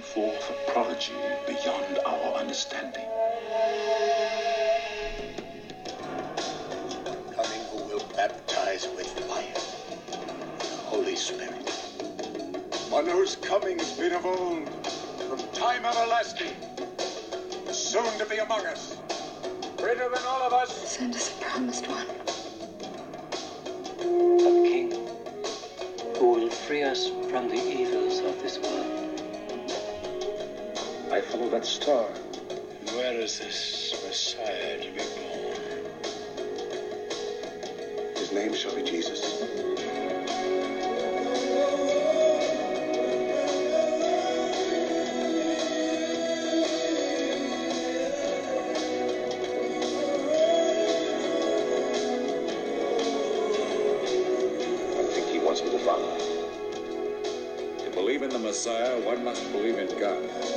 forth a prodigy beyond our understanding. Coming who will baptize with fire, the Holy Spirit. One whose coming has been of old, from time everlasting, is soon to be among us. Greater than all of us, Send us a promised one. a king who will free us from the evils of this world. I follow that star. Where is this Messiah to be born? his name shall be Jesus. I think he wants me to follow. To believe in the Messiah, one must believe in God.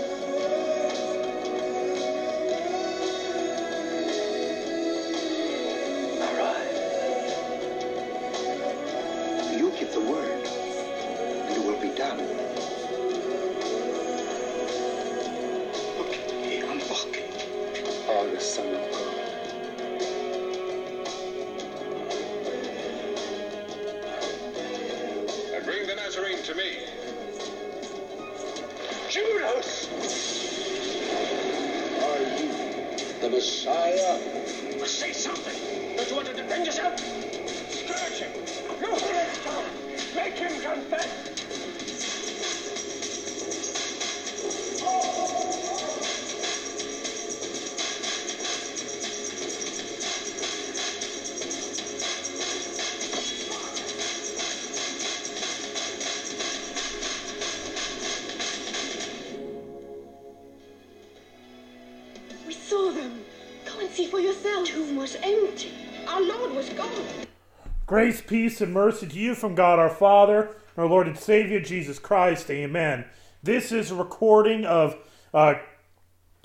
Grace, peace, and mercy to you from God our Father, our Lord and Savior Jesus Christ. Amen. This is a recording of uh,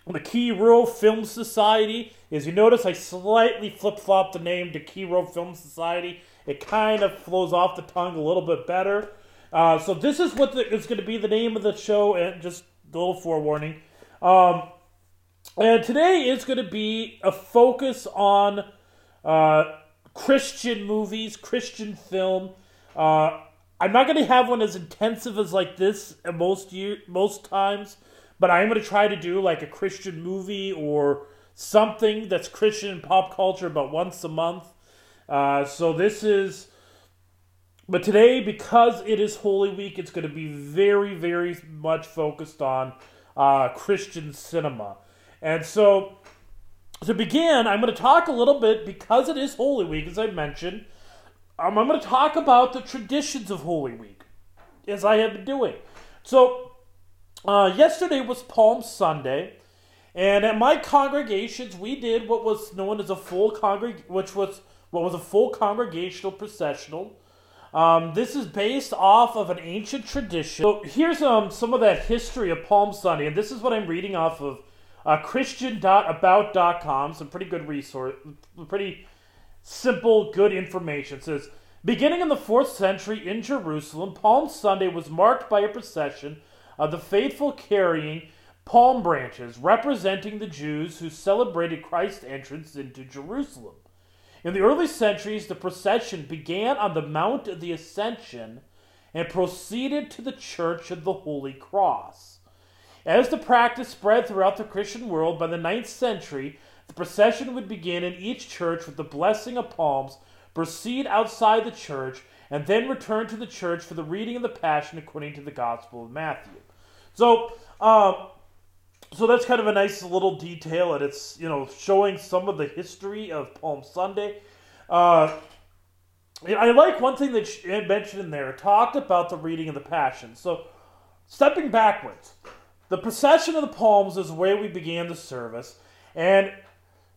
the Key Row Film Society. As you notice, I slightly flip flopped the name to Key Row Film Society. It kind of flows off the tongue a little bit better. Uh, so this is what the, is going to be the name of the show, and just a little forewarning. Um, and today is going to be a focus on uh, Christian movies, Christian film. Uh, I'm not going to have one as intensive as like this most year, most times, but I'm going to try to do like a Christian movie or something that's Christian pop culture about once a month. Uh, so this is, but today because it is Holy Week, it's going to be very, very much focused on uh, Christian cinema, and so to begin, I'm going to talk a little bit because it is Holy Week, as I mentioned. Um, I'm going to talk about the traditions of Holy Week, as I have been doing. So, uh, yesterday was Palm Sunday, and at my congregations, we did what was known as a full congreg, which was what was a full congregational processional. Um, this is based off of an ancient tradition. So here's um, some of that history of Palm Sunday, and this is what I'm reading off of uh, Christian.about.com. Some pretty good resource, pretty simple, good information. It says, beginning in the fourth century in Jerusalem, Palm Sunday was marked by a procession of the faithful carrying palm branches, representing the Jews who celebrated Christ's entrance into Jerusalem. In the early centuries, the procession began on the Mount of the Ascension and proceeded to the Church of the Holy Cross. As the practice spread throughout the Christian world, by the ninth century, the procession would begin in each church with the blessing of palms, proceed outside the church, and then return to the church for the reading of the Passion according to the Gospel of Matthew. So, um, so that's kind of a nice little detail, and it's you know showing some of the history of Palm Sunday. Uh, I like one thing that had mentioned in there. Talked about the reading of the Passion. So, stepping backwards, the procession of the palms is where we began the service, and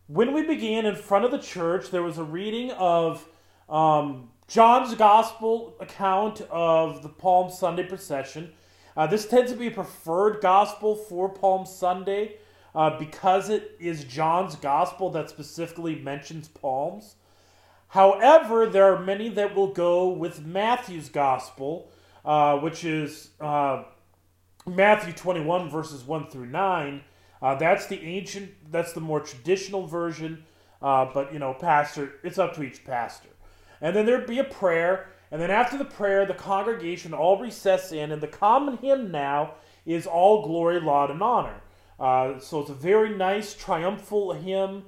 when we began in front of the church, there was a reading of um, John's Gospel account of the Palm Sunday procession. Uh, this tends to be a preferred gospel for Palm Sunday uh, because it is John's Gospel that specifically mentions palms. However, there are many that will go with Matthew's Gospel, uh, which is uh, Matthew 21 verses 1 through 9. Uh, that's the ancient, that's the more traditional version. Uh, but you know, pastor, it's up to each pastor. And then there'd be a prayer, and then after the prayer, the congregation all recess in, and the common hymn now is "All Glory, Laud, and Honor." Uh, so it's a very nice, triumphal hymn,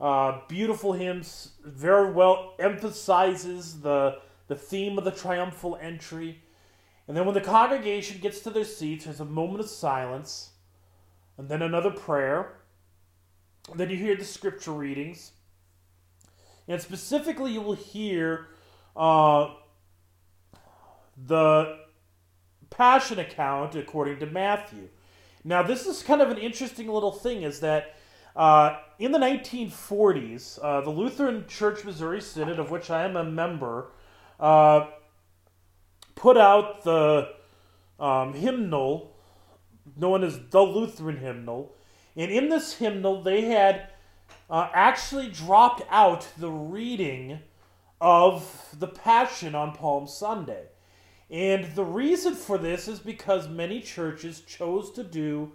uh, beautiful hymns, very well emphasizes the the theme of the triumphal entry. And then when the congregation gets to their seats, there's a moment of silence, and then another prayer. And then you hear the scripture readings. And specifically, you will hear uh, the Passion account according to Matthew. Now, this is kind of an interesting little thing is that uh, in the 1940s, uh, the Lutheran Church Missouri Synod, of which I am a member, uh, put out the um, hymnal known as the Lutheran hymnal. And in this hymnal, they had uh, actually dropped out the reading of the Passion on Palm Sunday. And the reason for this is because many churches chose to do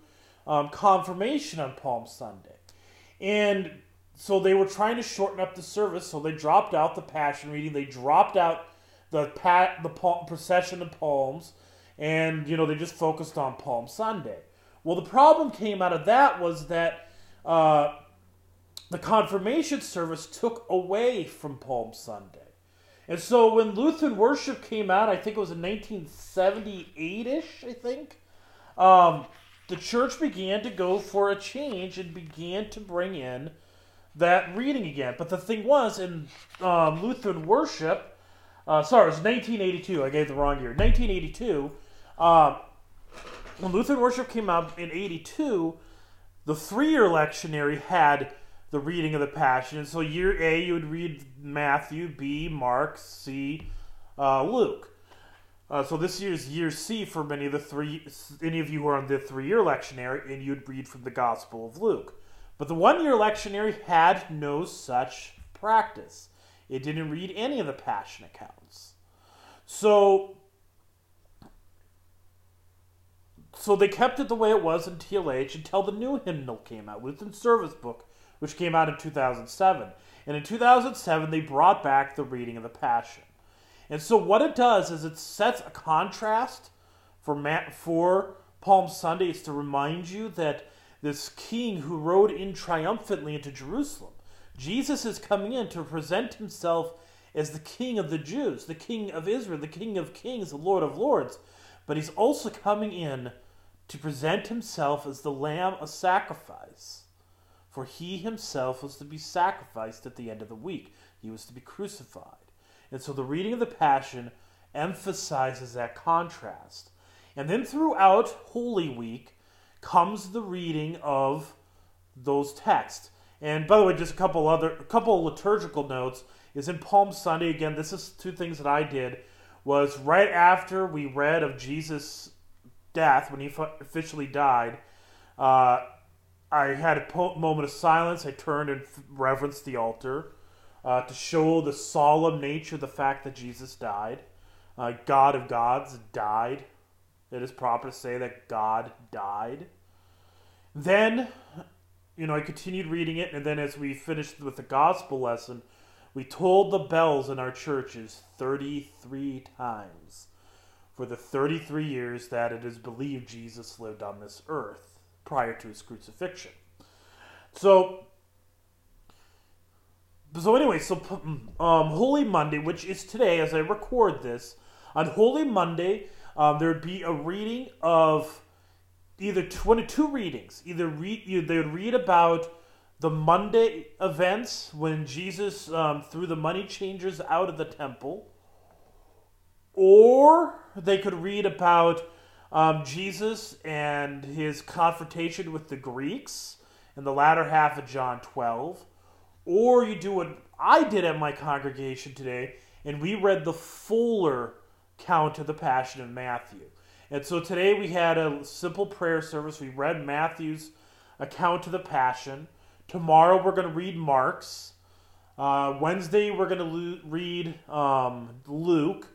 um, confirmation on Palm Sunday. And so they were trying to shorten up the service, so they dropped out the Passion reading, they dropped out the pat the palm, procession of palms, and you know they just focused on Palm Sunday. Well, the problem came out of that was that uh, the confirmation service took away from Palm Sunday. And so when Lutheran worship came out, I think it was in 1978 ish, I think, um, the church began to go for a change and began to bring in that reading again. But the thing was, in um, Lutheran worship, uh, sorry, it was 1982. I gave the wrong year. 1982. Uh, when Lutheran worship came out in 82, the three year lectionary had the reading of the Passion. And so, year A, you would read Matthew, B, Mark, C, uh, Luke. Uh, so this year is year C for many of the three, any of you who are on the three-year lectionary, and you'd read from the Gospel of Luke. But the one-year lectionary had no such practice. It didn't read any of the Passion accounts. So, so they kept it the way it was in TLH until the new hymnal came out, Lutheran Service Book, which came out in 2007. And in 2007, they brought back the reading of the Passion. And so what it does is it sets a contrast for for Palm Sunday. It's to remind you that this king who rode in triumphantly into Jerusalem, Jesus is coming in to present himself as the king of the Jews, the king of Israel, the king of kings, the Lord of lords. But he's also coming in to present himself as the lamb of sacrifice. For he himself was to be sacrificed at the end of the week. He was to be crucified. And so the reading of the Passion emphasizes that contrast. And then throughout Holy Week comes the reading of those texts. And by the way, just a couple other a couple liturgical notes is in Palm Sunday again. This is two things that I did was right after we read of Jesus' death when he officially died. Uh, I had a moment of silence. I turned and reverenced the altar uh, to show the solemn nature of the fact that Jesus died. Uh, God of gods died. It is proper to say that God died. Then, you know, I continued reading it, and then as we finished with the gospel lesson, we tolled the bells in our churches 33 times for the 33 years that it is believed Jesus lived on this earth prior to his crucifixion. So, so anyway, so um, Holy Monday, which is today as I record this, on Holy Monday, um, there'd be a reading of either 22 readings. Either read, they would read about the Monday events when Jesus um, threw the money changers out of the temple, or they could read about um, Jesus and his confrontation with the Greeks in the latter half of John 12 or you do what I did at my congregation today, and we read the fuller count of the Passion of Matthew. And so today we had a simple prayer service. We read Matthew's account of the Passion. Tomorrow we're going to read Mark's. Uh, Wednesday we're going to lo- read um, Luke,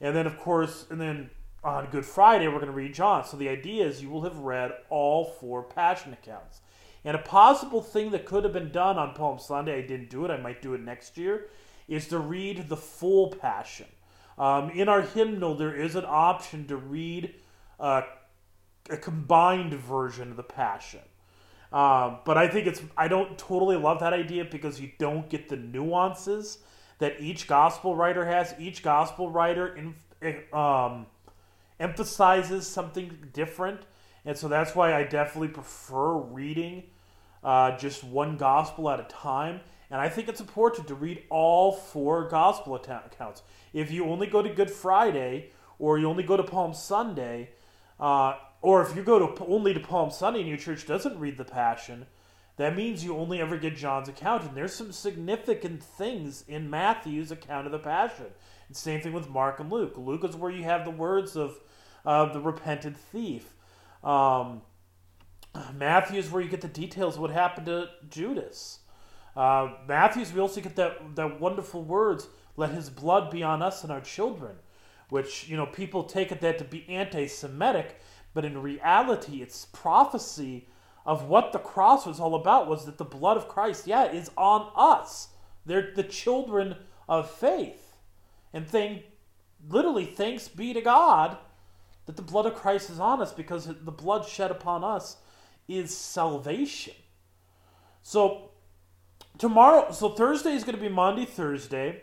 and then of course, and then on Good Friday, we're going to read John. So the idea is you will have read all four Passion accounts. And a possible thing that could have been done on Palm Sunday, I didn't do it, I might do it next year, is to read the full Passion. Um, in our hymnal, there is an option to read uh, a combined version of the Passion. Um, but I think it's, I don't totally love that idea because you don't get the nuances that each gospel writer has. Each gospel writer in, um, emphasizes something different. And so that's why I definitely prefer reading uh, just one gospel at a time. And I think it's important to read all four gospel accounts. If you only go to Good Friday or you only go to Palm Sunday, uh, or if you go to only to Palm Sunday and your church doesn't read the Passion, that means you only ever get John's account. And there's some significant things in Matthew's account of the Passion. And same thing with Mark and Luke. Luke is where you have the words of the repentant thief. Um, Matthew is where you get the details of what happened to Judas. Uh, Matthew's, we also get that, that wonderful words, let his blood be on us and our children, which, you know, people take it that to be anti Semitic, but in reality, it's prophecy of what the cross was all about was that the blood of Christ, yeah, is on us. They're the children of faith. And thank, literally, thanks be to God that the blood of Christ is on us because the blood shed upon us is salvation. So tomorrow, so Thursday is going to be Maundy Thursday,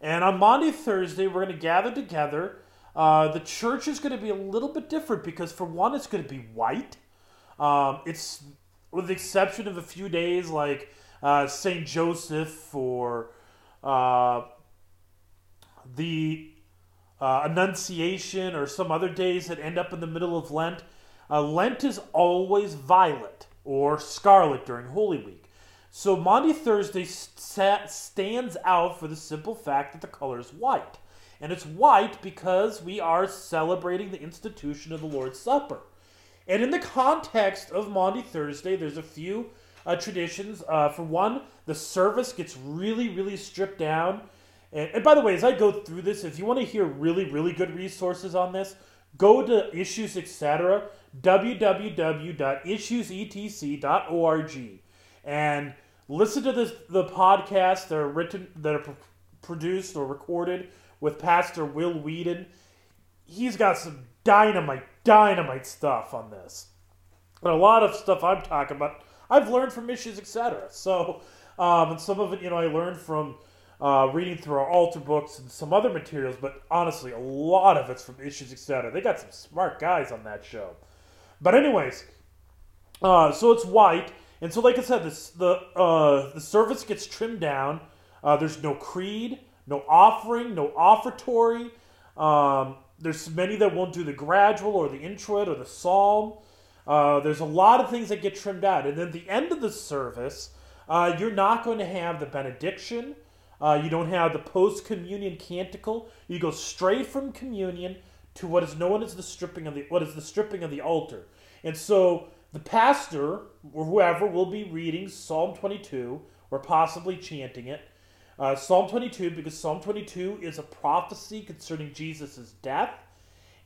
and on Maundy Thursday we're going to gather together. Uh, the church is going to be a little bit different because for one, it's going to be white. Um, it's with the exception of a few days like uh, Saint Joseph or uh, the uh, Annunciation or some other days that end up in the middle of Lent. Uh, Lent is always violet or scarlet during Holy Week. So Maundy Thursday st- stands out for the simple fact that the color is white. And it's white because we are celebrating the institution of the Lord's Supper. And in the context of Maundy Thursday, there's a few uh, traditions. Uh, for one, the service gets really, really stripped down. And, and by the way, as I go through this, if you want to hear really, really good resources on this, go to Issues Etc. www.issuesetc.org and listen to this, the podcasts that are written, that are produced or recorded with Pastor Will Weedon. He's got some dynamite, dynamite stuff on this. And a lot of stuff I'm talking about, I've learned from Issues Etc. So, um, and some of it, you know, I learned from uh, reading through our altar books and some other materials, but honestly, a lot of it's from Issues Etc. They got some smart guys on that show. But anyways, uh, so it's white, and so like I said, this, the uh, the service gets trimmed down. Uh, there's no creed, no offering, no offertory. Um, there's many that won't do the gradual or the introit or the psalm. Uh, there's a lot of things that get trimmed out, and then the end of the service, uh, you're not going to have the benediction. Uh, you don't have the post communion canticle. You go straight from communion to what is known as the stripping of the what is the stripping of the altar. And so the pastor or whoever will be reading Psalm 22 or possibly chanting it. Uh, Psalm 22 because Psalm 22 is a prophecy concerning Jesus' death.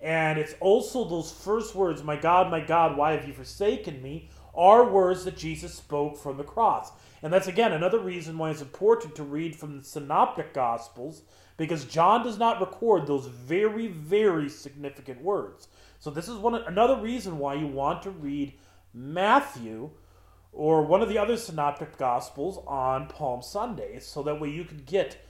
And it's also those first words, My God, my God, why have you forsaken me? are words that Jesus spoke from the cross. And that's again another reason why it's important to read from the synoptic gospels because John does not record those very very significant words. So this is one another reason why you want to read Matthew or one of the other synoptic gospels on Palm Sunday so that way you could get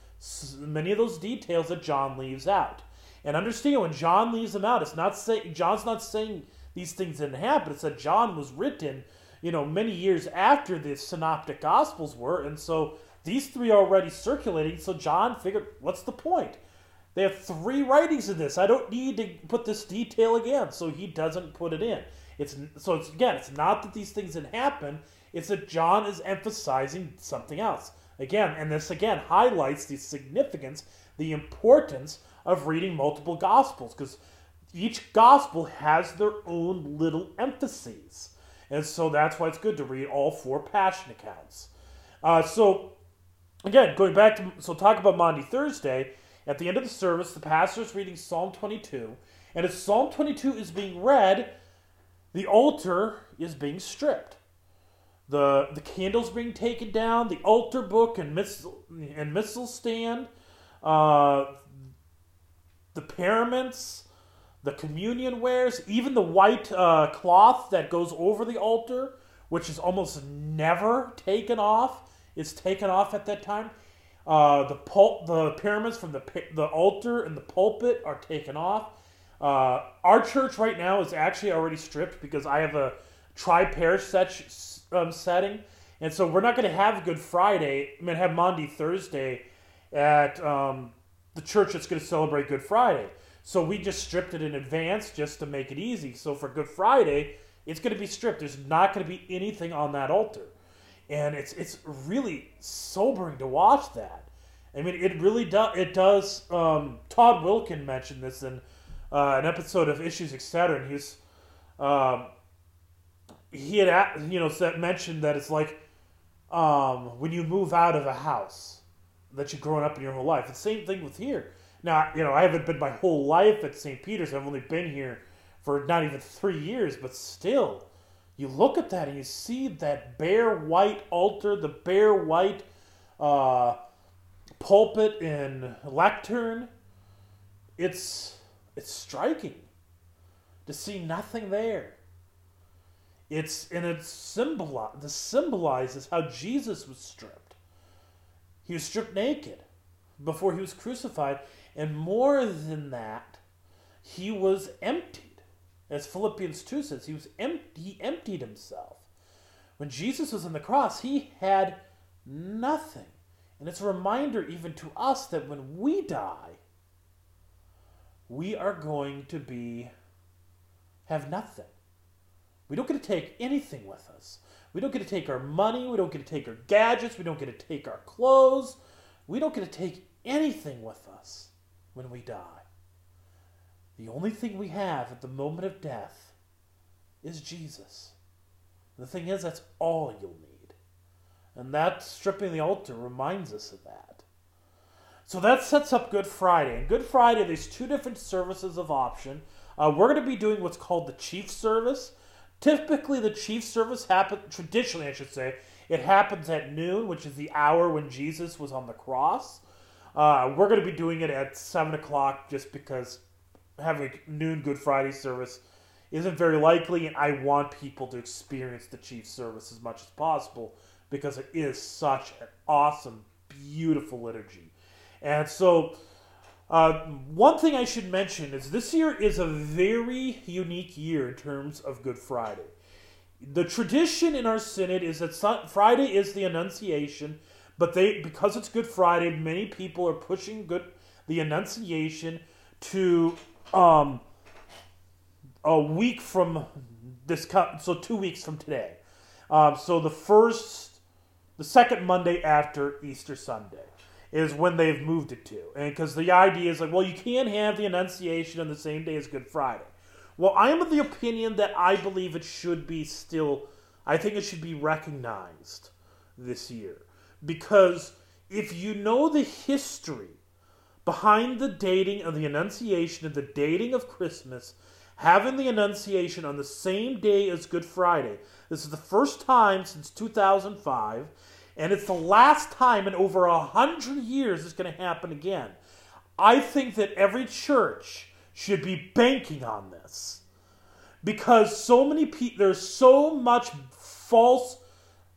many of those details that John leaves out. And understand when John leaves them out, it's not saying John's not saying these things didn't happen. It's that John was written you know, many years after the synoptic gospels were, and so these three are already circulating. So John figured, what's the point? They have three writings in this. I don't need to put this detail again, so he doesn't put it in. It's so it's again, it's not that these things didn't happen. It's that John is emphasizing something else again, and this again highlights the significance, the importance of reading multiple gospels because each gospel has their own little emphases. And so that's why it's good to read all four Passion accounts. Uh, so, again, going back to, so talk about Maundy Thursday. At the end of the service, the pastor is reading Psalm 22. And as Psalm 22 is being read, the altar is being stripped. The, the candles being taken down, the altar book and missal, and missal stand, uh, the paraments, the communion wares, even the white uh, cloth that goes over the altar, which is almost never taken off, is taken off at that time. Uh, the pul- the paraments from the the altar and the pulpit are taken off. Uh, our church right now is actually already stripped because I have a tri parish set, um, setting, and so we're not going to have Good Friday. I'm going to have Maundy Thursday at um, the church that's going to celebrate Good Friday. So we just stripped it in advance just to make it easy. So for Good Friday, it's going to be stripped. There's not going to be anything on that altar, and it's it's really sobering to watch that. I mean, it really does. It does. Um, Todd Wilken mentioned this in uh, an episode of Issues Etc. And he's um, he had you know mentioned that it's like um, when you move out of a house that you've grown up in your whole life. The same thing with here. Now, you know, I haven't been my whole life at St. Peter's. I've only been here for not even three years, but still, you look at that and you see that bare white altar, the bare white uh, pulpit and lectern. It's it's striking to see nothing there. It's and it symbol this symbolizes how Jesus was stripped. He was stripped naked before he was crucified, and more than that, he was emptied. As Philippians 2 says, he was empty, he emptied himself. When Jesus was on the cross, he had nothing. And it's a reminder even to us that when we die, we are going to be have nothing. We don't get to take anything with us. We don't get to take our money, we don't get to take our gadgets, we don't get to take our clothes. We don't get to take anything with us when we die. The only thing we have at the moment of death is Jesus. The thing is, that's all you'll need. And that stripping the altar reminds us of that. So that sets up Good Friday. And Good Friday, there's two different services of option. Uh, we're going to be doing what's called the chief service. Typically, the chief service happens, traditionally, I should say, it happens at noon, which is the hour when Jesus was on the cross. Uh, we're going to be doing it at 7 o'clock just because having a noon Good Friday service isn't very likely, and I want people to experience the chief service as much as possible because it is such an awesome, beautiful liturgy. And so, uh, one thing I should mention is this year is a very unique year in terms of Good Friday. The tradition in our synod is that Friday is the Annunciation, but they because it's Good Friday, many people are pushing good the Annunciation to um, a week from this, so two weeks from today. Um, so the first, the second Monday after Easter Sunday is when they've moved it to. And because the idea is like, well, you can't have the Annunciation on the same day as Good Friday. Well, I am of the opinion that I believe it should be still, I think it should be recognized this year. Because if you know the history behind the dating of the Annunciation and the dating of Christmas, having the Annunciation on the same day as Good Friday, this is the first time since 2005 and it's the last time in over a hundred years it's going to happen again. I think that every church should be banking on this because so many people, there's so much false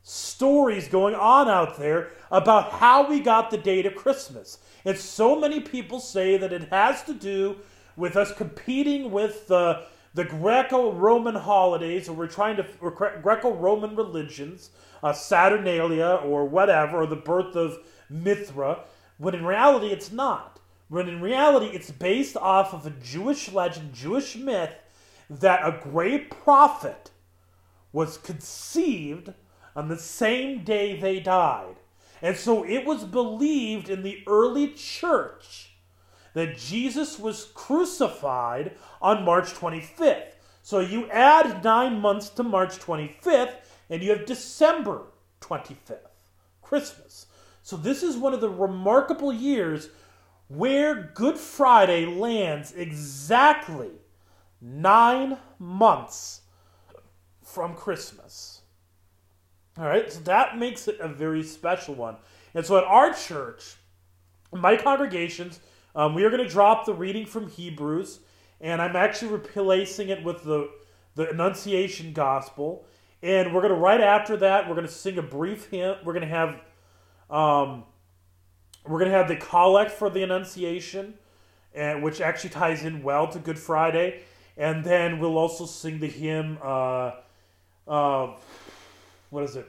stories going on out there about how we got the date of Christmas. And so many people say that it has to do with us competing with the, the Greco Roman holidays, or we're trying to, or Greco Roman religions uh, Saturnalia or whatever, or the birth of Mithra, when in reality it's not. When in reality it's based off of a Jewish legend, Jewish myth, that a great prophet was conceived on the same day they died. And so it was believed in the early church that Jesus was crucified on March 25th. So you add nine months to March 25th, and you have December 25th, Christmas. So this is one of the remarkable years where Good Friday lands exactly nine months from Christmas. All right, so that makes it a very special one. And so at our church, my congregations, um, we are going to drop the reading from Hebrews, and I'm actually replacing it with the the Annunciation Gospel. And we're going to right after that, we're going to sing a brief hymn. We're going to have, um, we're going to have the collect for the Annunciation, and which actually ties in well to Good Friday. And then we'll also sing the hymn. Uh, uh, what is it?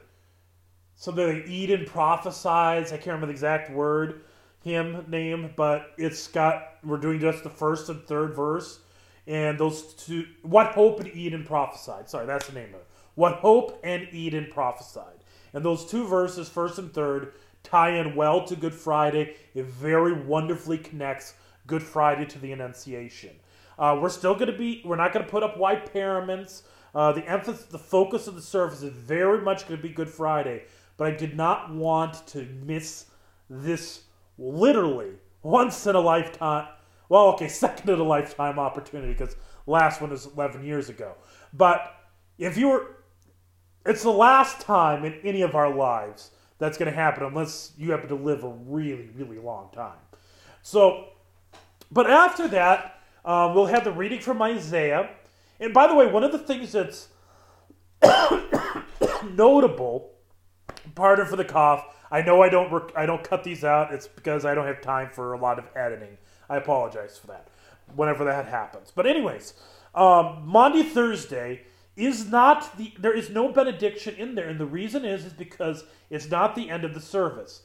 Something like Eden prophesies. I can't remember the exact word, hymn name, but it's got. We're doing just the first and third verse, and those two. What hope and Eden prophesied. Sorry, that's the name of it. What hope and Eden prophesied. And those two verses, first and third, tie in well to Good Friday. It very wonderfully connects Good Friday to the Annunciation. Uh, we're still going to be. We're not going to put up white paraments. Uh, the emphasis, the focus of the service is very much going to be Good Friday, but I did not want to miss this literally once in a lifetime. Well, okay, second in a lifetime opportunity because last one was 11 years ago. But if you were, it's the last time in any of our lives that's going to happen unless you happen to live a really, really long time. So, but after that, um, we'll have the reading from Isaiah. And by the way, one of the things that's notable, pardon for the cough. I know I don't rec- I don't cut these out. It's because I don't have time for a lot of editing. I apologize for that. Whenever that happens. But anyways, um, Maundy Thursday is not the there is no benediction in there, and the reason is is because it's not the end of the service.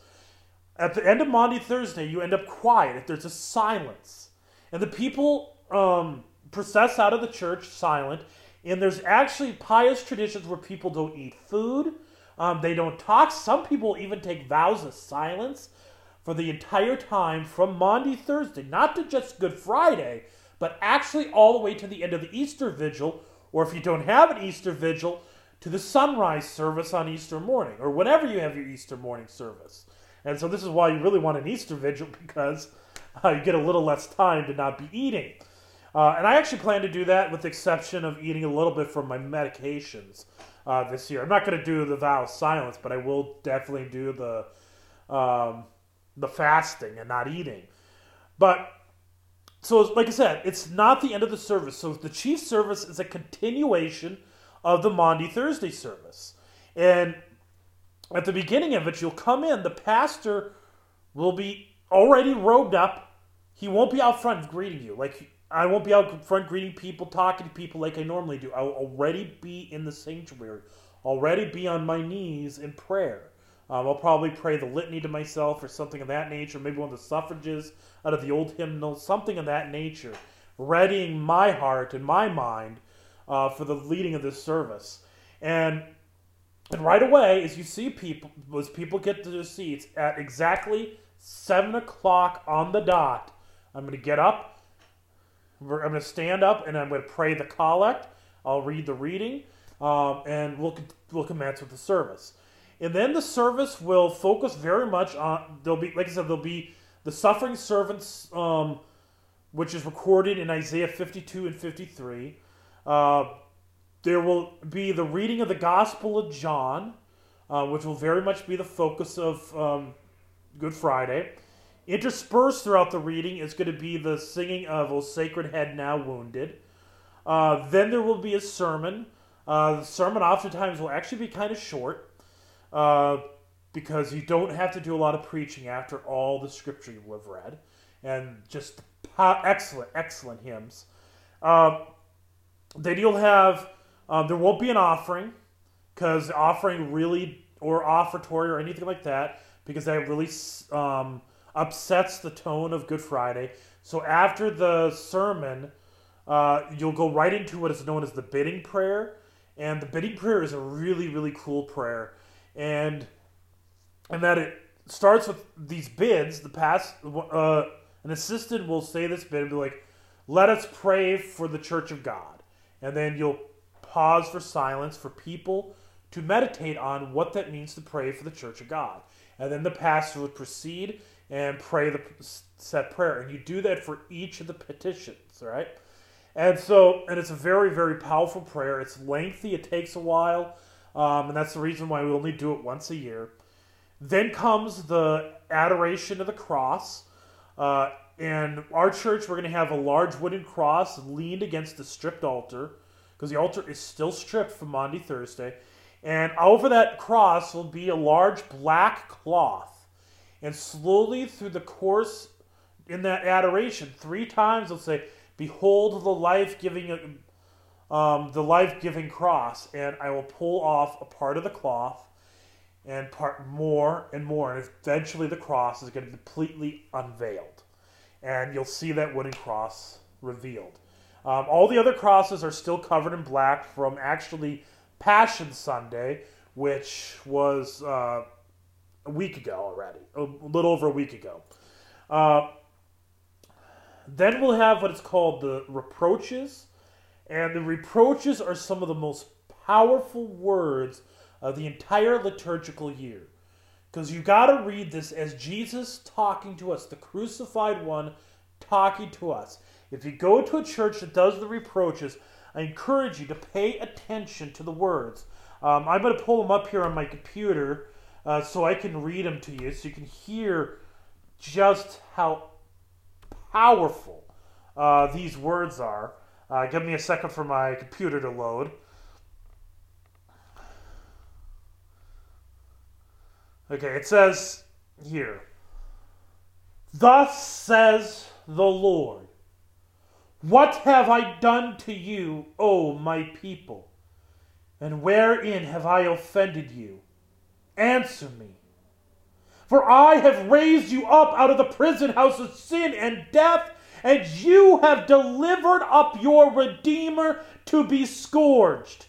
At the end of Maundy Thursday, you end up quiet. If there's a silence, and the people um, process out of the church silent. And there's actually pious traditions where people don't eat food, um, they don't talk. Some people even take vows of silence for the entire time from Maundy Thursday, not to just Good Friday, but actually all the way to the end of the Easter Vigil, or if you don't have an Easter Vigil, to the sunrise service on Easter morning, or whenever you have your Easter morning service. And so this is why you really want an Easter Vigil because uh, you get a little less time to not be eating. Uh, and I actually plan to do that with the exception of eating a little bit from my medications uh, this year. I'm not going to do the vow of silence, but I will definitely do the um, the fasting and not eating. But so, like I said, it's not the end of the service. So the chief service is a continuation of the Maundy Thursday service, and at the beginning of it, you'll come in. The pastor will be already robed up. He won't be out front greeting you like I won't be out front greeting people, talking to people like I normally do. I'll already be in the sanctuary, already be on my knees in prayer. Um, I'll probably pray the litany to myself or something of that nature, maybe one of the suffrages out of the old hymnal, something of that nature, readying my heart and my mind uh, for the leading of this service. And and right away, as you see people, as people get to their seats at exactly seven o'clock on the dot, I'm going to get up I'm going to stand up and I'm going to pray the collect. I'll read the reading, um, and we'll we'll commence with the service. And then the service will focus very much on there'll be like I said there'll be the suffering servants, um, which is recorded in Isaiah 52 and 53. Uh, there will be the reading of the Gospel of John, uh, which will very much be the focus of um, Good Friday. Interspersed throughout the reading is going to be the singing of O Sacred Head Now Wounded. Uh, then there will be a sermon. Uh, the sermon oftentimes will actually be kind of short uh, because you don't have to do a lot of preaching after all the scripture you have read. And just excellent, excellent hymns. Uh, then you'll have, um, there won't be an offering because offering really, or offertory or anything like that, because that really um, upsets the tone of Good Friday. So after the sermon, uh, you'll go right into what is known as the bidding prayer. And the bidding prayer is a really, really cool prayer. And and that it starts with these bids. The past, uh, an assistant will say this bid and be like, let us pray for the church of God. And then you'll pause for silence for people to meditate on what that means to pray for the church of God. And then the pastor would proceed and pray the set prayer. And you do that for each of the petitions, right? And so, and it's a very, very powerful prayer. It's lengthy, it takes a while, um, and that's the reason why we only do it once a year. Then comes the adoration of the cross. Uh, in our church, we're going to have a large wooden cross leaned against the stripped altar because the altar is still stripped from Maundy Thursday. And over that cross will be a large black cloth. And slowly through the course in that adoration, three times they'll say, Behold the life giving um, the life giving cross. And I will pull off a part of the cloth and part more and more. And eventually the cross is going to be completely unveiled. And you'll see that wooden cross revealed. Um, all the other crosses are still covered in black from actually Passion Sunday, which was uh, a week ago already, a little over a week ago. Uh, then we'll have what is called the reproaches, and the reproaches are some of the most powerful words of the entire liturgical year. Because you got to read this as Jesus talking to us, the crucified one talking to us. If you go to a church that does the reproaches, I encourage you to pay attention to the words. Um, I'm going to pull them up here on my computer uh, so I can read them to you so you can hear just how powerful uh, these words are. Uh, give me a second for my computer to load. Okay, it says here, Thus says the Lord, What have I done to you, O my people? And wherein have I offended you? Answer me. For I have raised you up out of the prison house of sin and death, and you have delivered up your Redeemer to be scourged.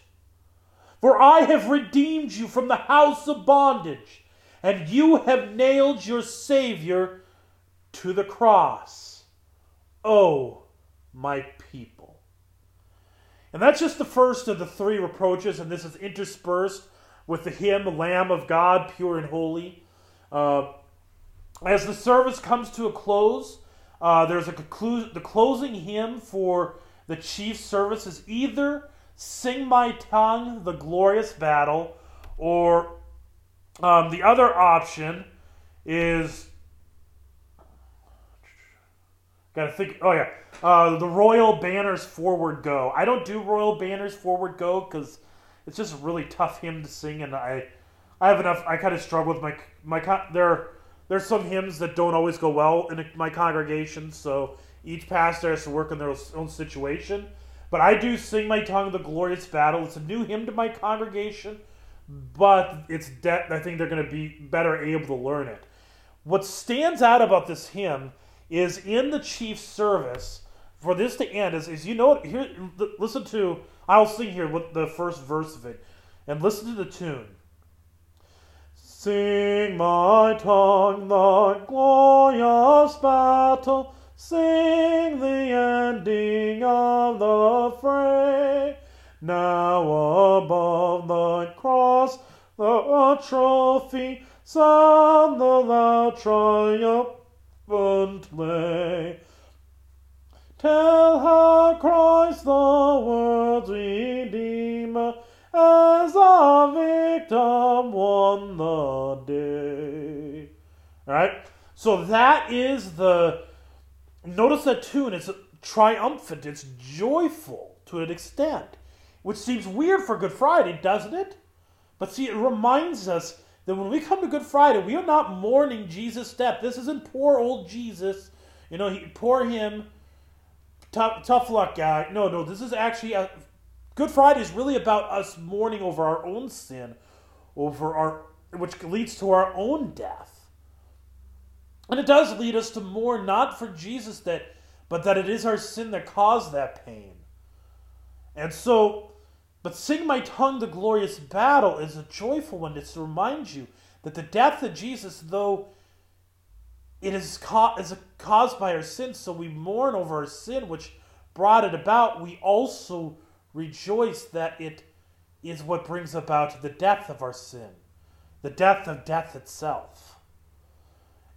For I have redeemed you from the house of bondage and you have nailed your Savior to the cross. Oh, my people. And that's just the first of the three reproaches, and this is interspersed with the hymn, Lamb of God, pure and holy. Uh, as the service comes to a close, uh, there's a conclu- the closing hymn for the chief service is either Sing My Tongue, the Glorious Battle, or um, the other option is gotta think. Oh yeah, uh, the Royal Banners Forward Go. I don't do Royal Banners Forward Go because it's just a really tough hymn to sing, and I I have enough. I kind of struggle with my my there. There's some hymns that don't always go well in my congregation, so each pastor has to work in their own situation. But I do sing my tongue the glorious battle. It's a new hymn to my congregation but it's de- I think they're going to be better able to learn it. What stands out about this hymn is in the chief service for this to end is, is you know here listen to I'll sing here with the first verse of it and listen to the tune. Sing my tongue the glorious battle, sing the ending of the fray. Now above the cross the trophy sound the loud triumphant lay. Tell won the day. Alright? So that is the. Notice that tune. It's triumphant, it's joyful to an extent which seems weird for Good Friday, doesn't it? But see, it reminds us that when we come to Good Friday, we are not mourning Jesus' death. This isn't poor old Jesus. You know, he, poor him. Tough, tough luck, guy. No, no, this is actually a, Good Friday is really about us mourning over our own sin, over our which leads to our own death. And it does lead us to mourn not for Jesus that, but that it is our sin that caused that pain. And so but sing my tongue the glorious battle is a joyful one. It's to remind you that the death of Jesus, though it is, ca- is caused by our sins, so we mourn over our sin which brought it about, we also rejoice that it is what brings about the death of our sin, the death of death itself.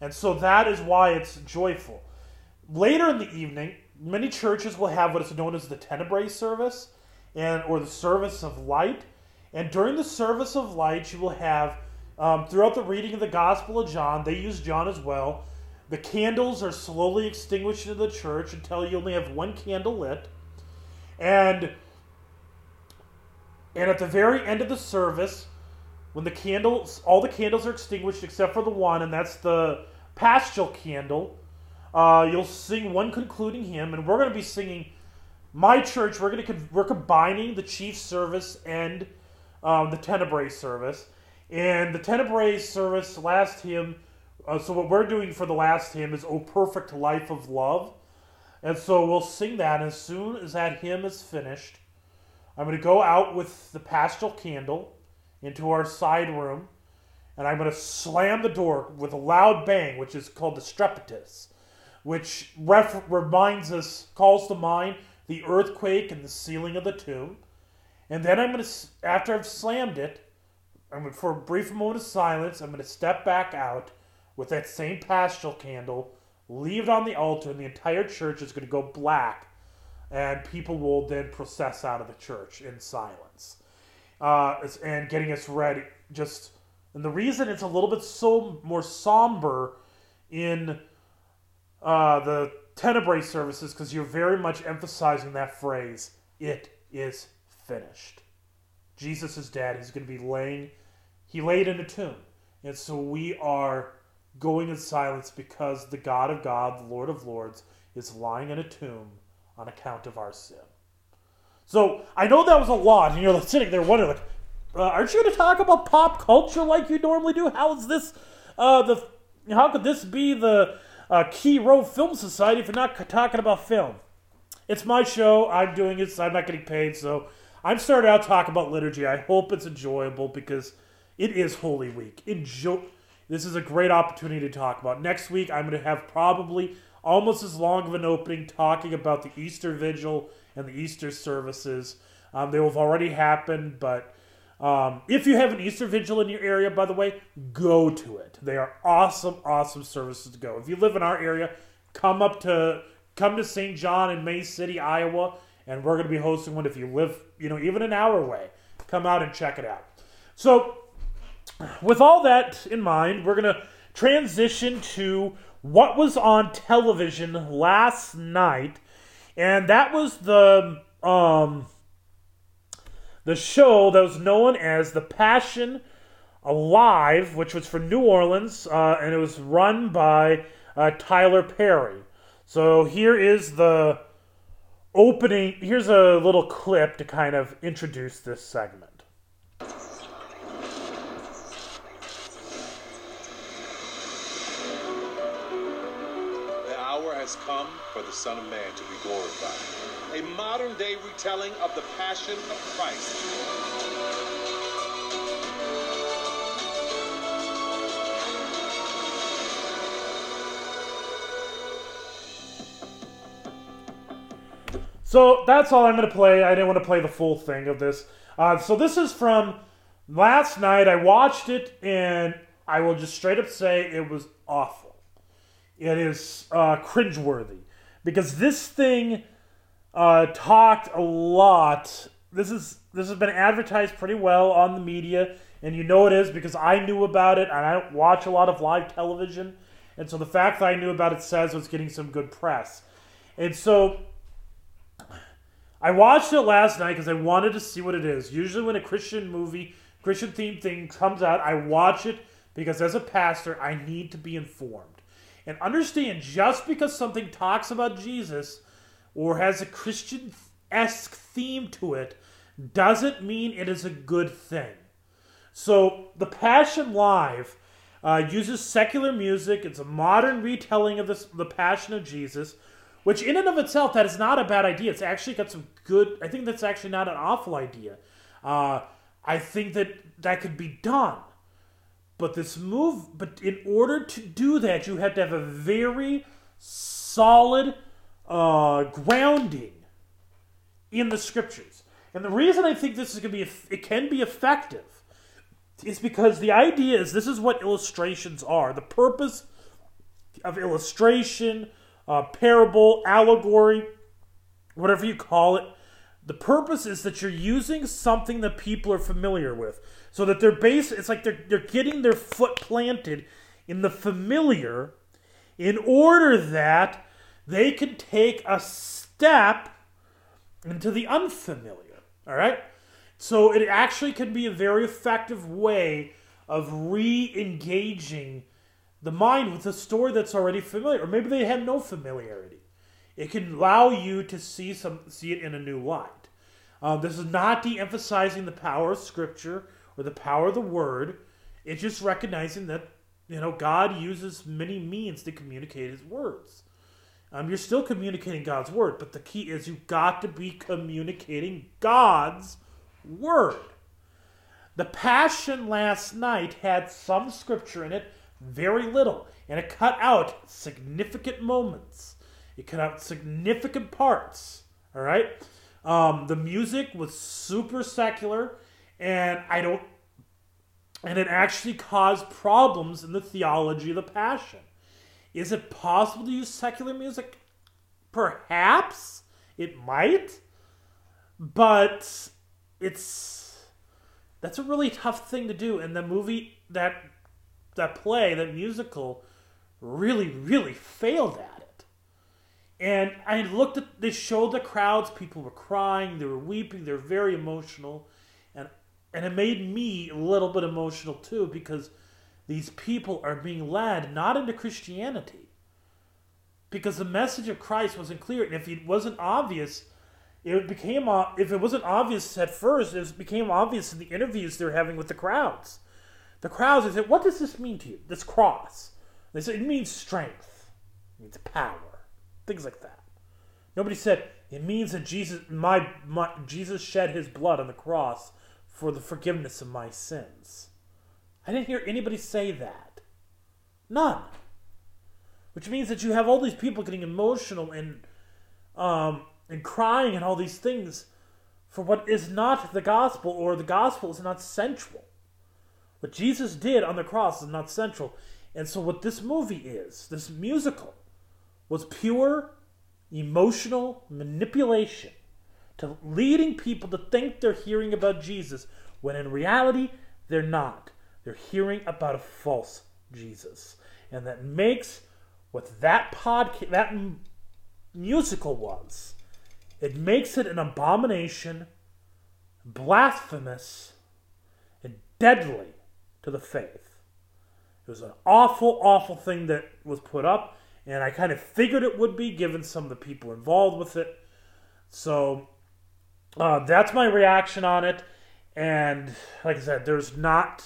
And so that is why it's joyful. Later in the evening, many churches will have what is known as the Tenebrae service, and or the service of light. And during the service of light, you will have um, throughout the reading of the Gospel of John. They use John as well. The candles are slowly extinguished in the church until you only have one candle lit, and and at the very end of the service, when the candles, all the candles are extinguished except for the one, and that's the paschal candle. Uh, you'll sing one concluding hymn, and we're going to be singing. My church, we're going to we're combining the chief service and um, the Tenebrae service, and the Tenebrae service last hymn. Uh, so what we're doing for the last hymn is "O Perfect Life of Love," and so we'll sing that. As soon as that hymn is finished, I'm going to go out with the paschal candle into our side room, and I'm going to slam the door with a loud bang, which is called the strepitus, which ref- reminds us, calls to mind the earthquake and the sealing of the tomb. And then I'm going to, after I've slammed it, I'm going to, for a brief moment of silence, I'm going to step back out with that same paschal candle, leave it on the altar, and the entire church is going to go black, and people will then process out of the church in silence uh, and getting us ready. Just and the reason it's a little bit so more somber in uh, the Tenebrae services because you're very much emphasizing that phrase. It is finished. Jesus is dead. He's going to be laying. He laid in a tomb, and so we are going in silence because the God of God, the Lord of Lords, is lying in a tomb on account of our sin. So I know that was a lot, and you're sitting there wondering, like, uh, aren't you going to talk about pop culture like you normally do? How is this uh, the? How could this be the uh, Chi Rho Film Society if you're not talking about film? It's my show. I'm doing it. So I'm not getting paid, so I'm starting out talking about liturgy. I hope it's enjoyable because it is Holy Week. Enjoy. This is a great opportunity to talk about. Next week, I'm going to have probably almost as long of an opening talking about the Easter Vigil and the Easter services. Um, they will have already happened, but um, if you have an Easter Vigil in your area, by the way, go to it. They are awesome, awesome services to go. If you live in our area, come up to come to St. John in Mason City, Iowa, and we're going to be hosting one. If you live, you know, even an hour away, come out and check it out. So, with all that in mind, we're going to transition to what was on television last night and that was the um, the show that was known as the Passion Alive, which was for New Orleans, uh, and it was run by uh, Tyler Perry. So here is the opening. Here's a little clip to kind of introduce this segment. Has come for the Son of Man to be glorified. A modern day retelling of the Passion of Christ. So that's all I'm going to play. I didn't want to play the full thing of this. Uh, so this is from last night. I watched it, and I will just straight up say it was awful it is uh, cringeworthy because this thing uh, talked a lot. This is this has been advertised pretty well on the media, and you know it is because I knew about it, and I don't watch a lot of live television, and so the fact that I knew about it says it's getting some good press, and so. I watched it last night because I wanted to see what it is. Usually, when a Christian movie, Christian themed thing comes out, I watch it because as a pastor, I need to be informed. And understand just because something talks about Jesus or has a Christian esque theme to it doesn't mean it is a good thing. So, The Passion Live uh, uses secular music. It's a modern retelling of this, the Passion of Jesus, which, in and of itself, that is not a bad idea. It's actually got some good, I think that's actually not an awful idea. Uh, I think that that could be done. But this move, but in order to do that, you have to have a very solid uh, grounding in the scriptures. And the reason I think this is going to be, it can be effective, is because the idea is this is what illustrations are. The purpose of illustration, uh, parable, allegory, whatever you call it. The purpose is that you're using something that people are familiar with, so that they're base. It's like they're they're getting their foot planted in the familiar, in order that they can take a step into the unfamiliar. All right. So it actually can be a very effective way of re-engaging the mind with a story that's already familiar, or maybe they have no familiarity. It can allow you to see some see it in a new light. Um, this is not de-emphasizing the power of Scripture or the power of the Word. It's just recognizing that you know God uses many means to communicate His words. Um, you're still communicating God's word, but the key is you've got to be communicating God's word. The Passion last night had some scripture in it, very little, and it cut out significant moments. It cut out significant parts. All right. Um, the music was super secular, and I don't, and it actually caused problems in the theology of the Passion. Is it possible to use secular music? Perhaps it might, but it's that's a really tough thing to do. And the movie that that play, that musical, really, really failed at it. And I looked at they showed the crowds, people were crying, they were weeping, they were very emotional, and it made me a little bit emotional too because these people are being led not into Christianity because the message of Christ wasn't clear, and if it wasn't obvious, it became if it wasn't obvious at first, it became obvious in the interviews they're having with the crowds. The crowds they said, "What does this mean to you? This cross?" They said, "It means strength, it means power, things like that." Nobody said it means that Jesus, my, my Jesus shed His blood on the cross for the forgiveness of my sins. I didn't hear anybody say that. None. Which means that you have all these people getting emotional and um, and crying and all these things for what is not the gospel, or the gospel is not central. What Jesus did on the cross is not central. And so, what this movie is, this musical, was pure emotional manipulation to leading people to think they're hearing about Jesus when in reality they're not. They're hearing about a false Jesus. And that makes what that podcast, that m- musical was, it makes it an abomination, blasphemous, and deadly to the faith. It was an awful, awful thing that was put up, and I kind of figured it would be given some of the people involved with it. So uh, that's my reaction on it. And like I said, there's not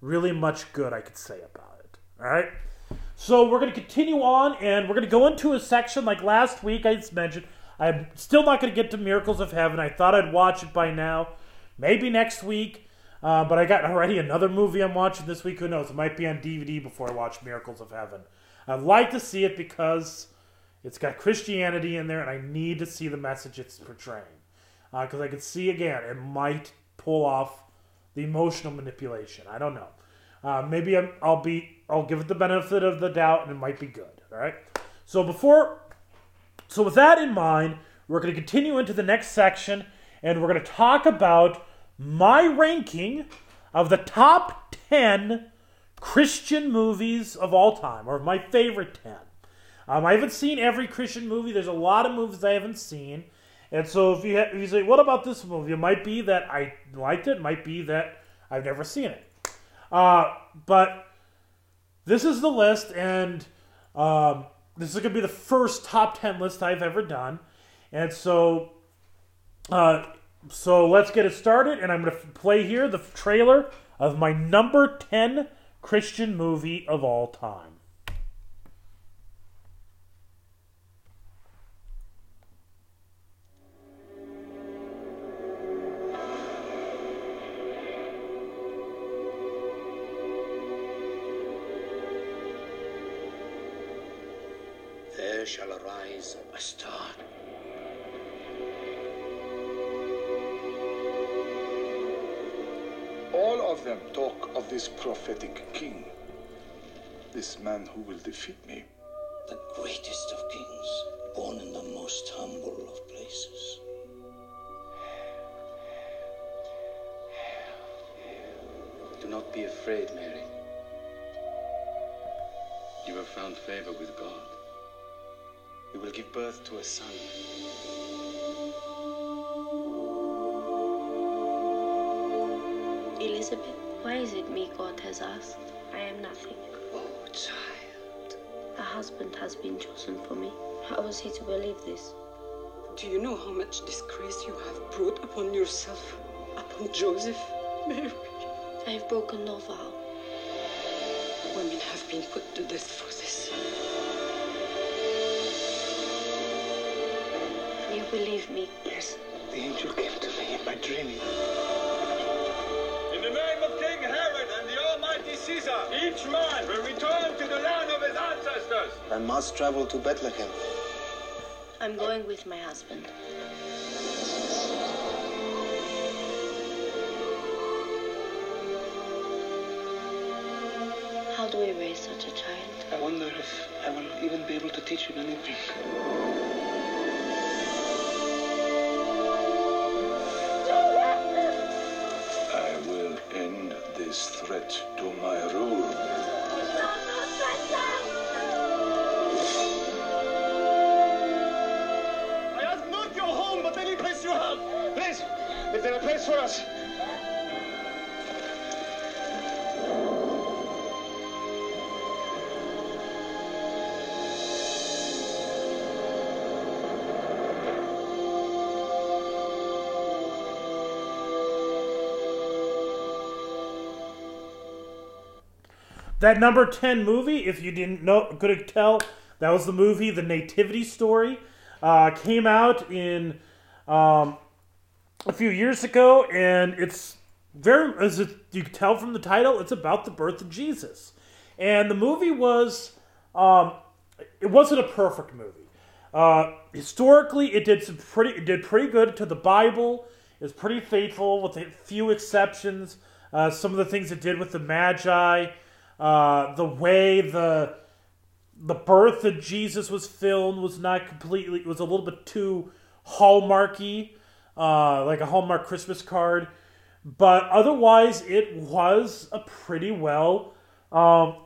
really much good I could say about it. All right. So we're going to continue on, and we're going to go into a section like last week I just mentioned. I'm still not going to get to Miracles of Heaven. I thought I'd watch it by now. Maybe next week. Uh, but I got already another movie I'm watching this week. Who knows? It might be on DVD before I watch Miracles of Heaven. I'd like to see it because it's got Christianity in there, and I need to see the message it's portraying. Because uh, I could see again, it might pull off the emotional manipulation. I don't know. Uh, maybe i will be I'll give it the benefit of the doubt, and it might be good. All right. So before, so with that in mind, we're going to continue into the next section, and we're going to talk about my ranking of the top ten Christian movies of all time, or my favorite ten. Um, I haven't seen every Christian movie. There's a lot of movies I haven't seen. And so if you, ha- if you say, what about this movie? It might be that I liked it. It might be that I've never seen it. Uh, but this is the list, and um, this is going to be the first top 10 list I've ever done. And so, uh, so let's get it started. And I'm going to play here the trailer of my number 10 Christian movie of all time. Shall arise a star. All of them talk of this prophetic king, this man who will defeat me. the greatest of kings, born in the most humble of places. Do not be afraid, Mary. You have found favor with God. You will give birth to a son. Elizabeth, why is it me God has asked? I am nothing. Oh, child. A husband has been chosen for me. How was he to believe this? Do you know how much disgrace you have brought upon yourself, upon Joseph, Mary? I have broken no vow. Women have been put to death for this. You believe me? Yes, the angel came to me in my dream. In the name of King Herod and the Almighty Caesar, each man will return to the land of his ancestors. I must travel to Bethlehem. I'm going with my husband. How do we raise such a child? I wonder if I will even be able to teach him anything. End this threat to my rule. I ask not your home, but any place you have. Please, is there a place for us? That number 10 movie, if you didn't know, couldn't tell, that was the movie The Nativity Story. Uh, came out in um, a few years ago, and it's very, as it, you can tell from the title, it's about the birth of Jesus. And the movie was, um, it wasn't a perfect movie. Uh, historically, it did some pretty, it did pretty good to the Bible. It was pretty faithful, with a few exceptions. Uh, some of the things it did with the Magi, uh, the way the the birth of Jesus was filmed was not completely. Was a little bit too hallmarky, uh, like a Hallmark Christmas card. But otherwise, it was a pretty well, um,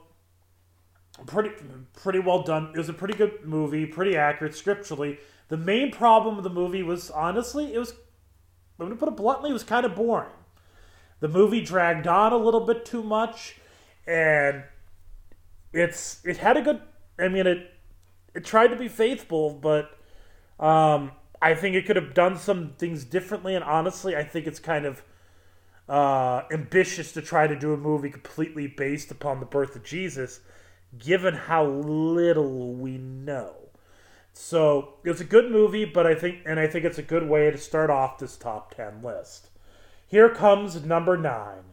pretty pretty well done. It was a pretty good movie, pretty accurate scripturally. The main problem of the movie was honestly, it was. I'm to put it bluntly, it was kind of boring. The movie dragged on a little bit too much, and it's it had a good. I mean, it it tried to be faithful, but um, I think it could have done some things differently. And honestly, I think it's kind of uh, ambitious to try to do a movie completely based upon the birth of Jesus, given how little we know. So it's a good movie, but I think, and I think it's a good way to start off this top ten list. Here comes number nine.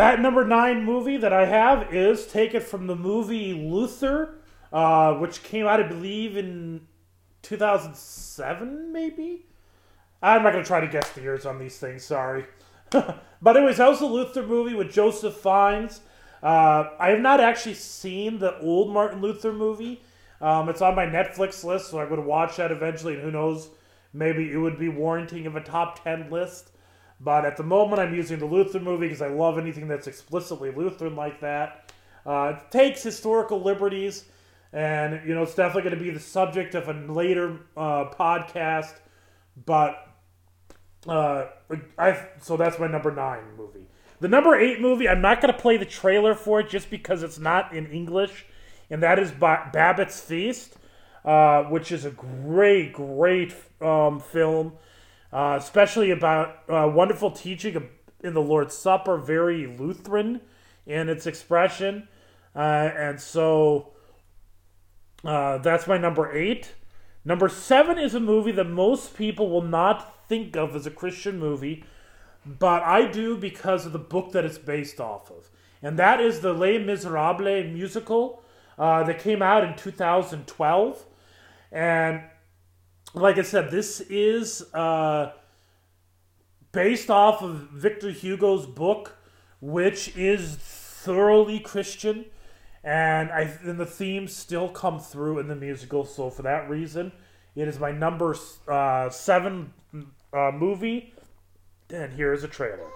That number nine movie that I have is taken from the movie Luther, uh, which came out, I believe, in 2007, maybe? I'm not going to try to guess the years on these things, sorry. but, anyways, that was the Luther movie with Joseph Fiennes. Uh, I have not actually seen the old Martin Luther movie. Um, it's on my Netflix list, so I would watch that eventually, and who knows, maybe it would be warranting of a top 10 list. But at the moment, I'm using the Luther movie because I love anything that's explicitly Lutheran like that. Uh, it takes historical liberties, and you know it's definitely going to be the subject of a later uh, podcast. But uh, I so that's my number nine movie. The number eight movie, I'm not going to play the trailer for it just because it's not in English, and that is ba- Babette's Feast, uh, which is a great, great um, film uh, especially about uh, wonderful teaching in the Lord's Supper, very Lutheran in its expression. Uh, and so uh, that's my number eight. Number seven is a movie that most people will not think of as a Christian movie, but I do because of the book that it's based off of. And that is the Les Miserables musical uh, that came out in 2012. And like I said, this is uh, based off of Victor Hugo's book, which is thoroughly Christian, and I and the themes still come through in the musical. So for that reason, it is my number uh, seven uh, movie. And here is a trailer.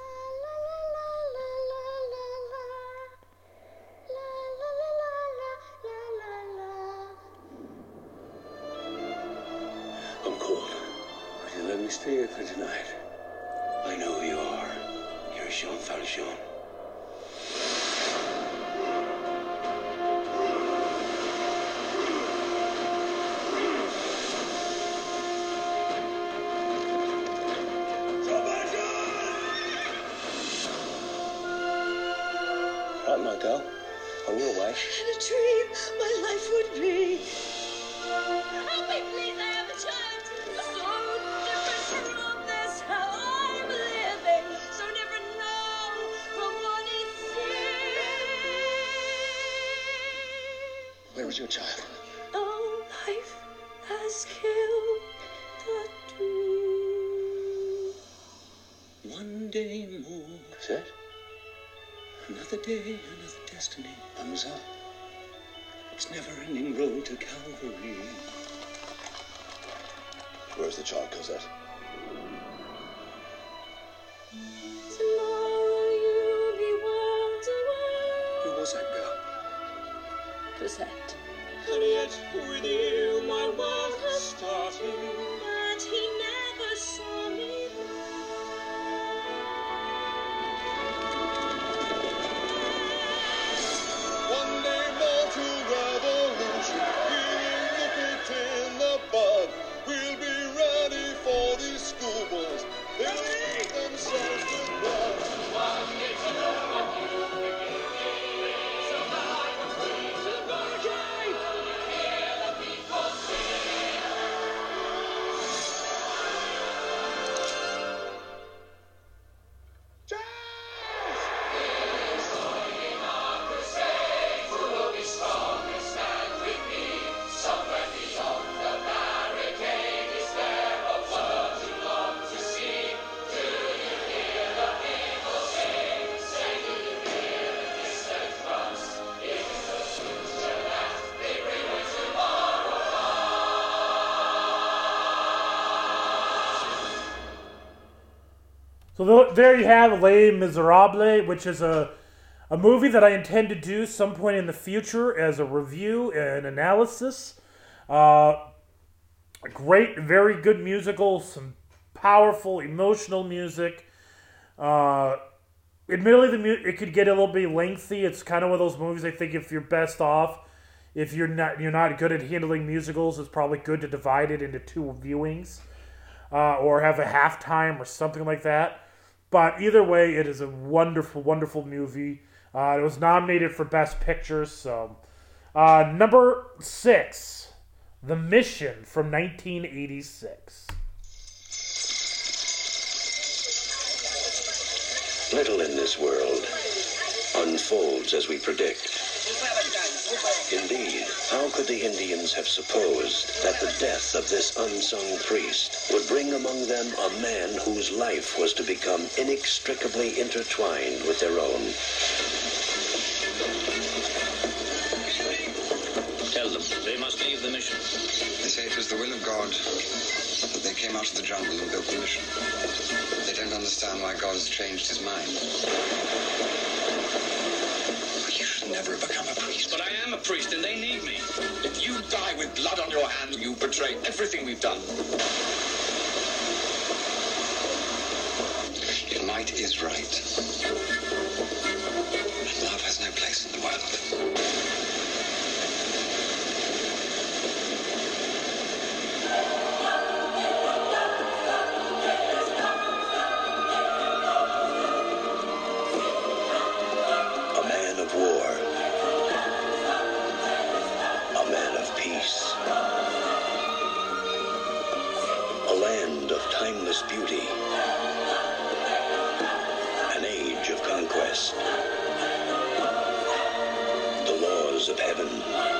So there you have Les Miserables, which is a a movie that I intend to do some point in the future as a review and analysis. Uh, great, very good musical, some powerful, emotional music. Uh, admittedly, the mu- it could get a little bit lengthy. It's kind of one of those movies. I think if you're best off, if you're not you're not good at handling musicals, it's probably good to divide it into two viewings, uh, or have a halftime or something like that. But either way, it is a wonderful, wonderful movie. Uh, it was nominated for Best Picture. So, uh, number six, The Mission from 1986. Little in this world unfolds as we predict. Indeed, how could the Indians have supposed that the death of this unsung priest would bring among them a man whose life was to become inextricably intertwined with their own? Tell them they must leave the mission. They say it was the will of God that they came out of the jungle and built the mission. They don't understand why God has changed his mind. Should never become a priest. But I am a priest and they need me. If you die with blood on your hands, you betray everything we've done. Your might is right. And love has no place in the world. An age of conquest. The laws of heaven.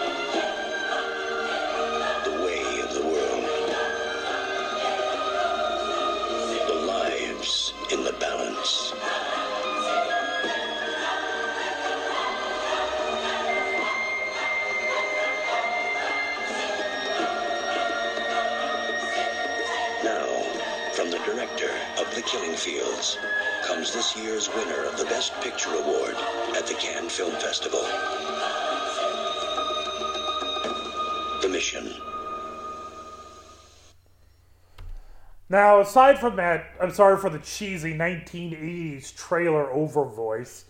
Now, aside from that, I'm sorry for the cheesy 1980s trailer over voice,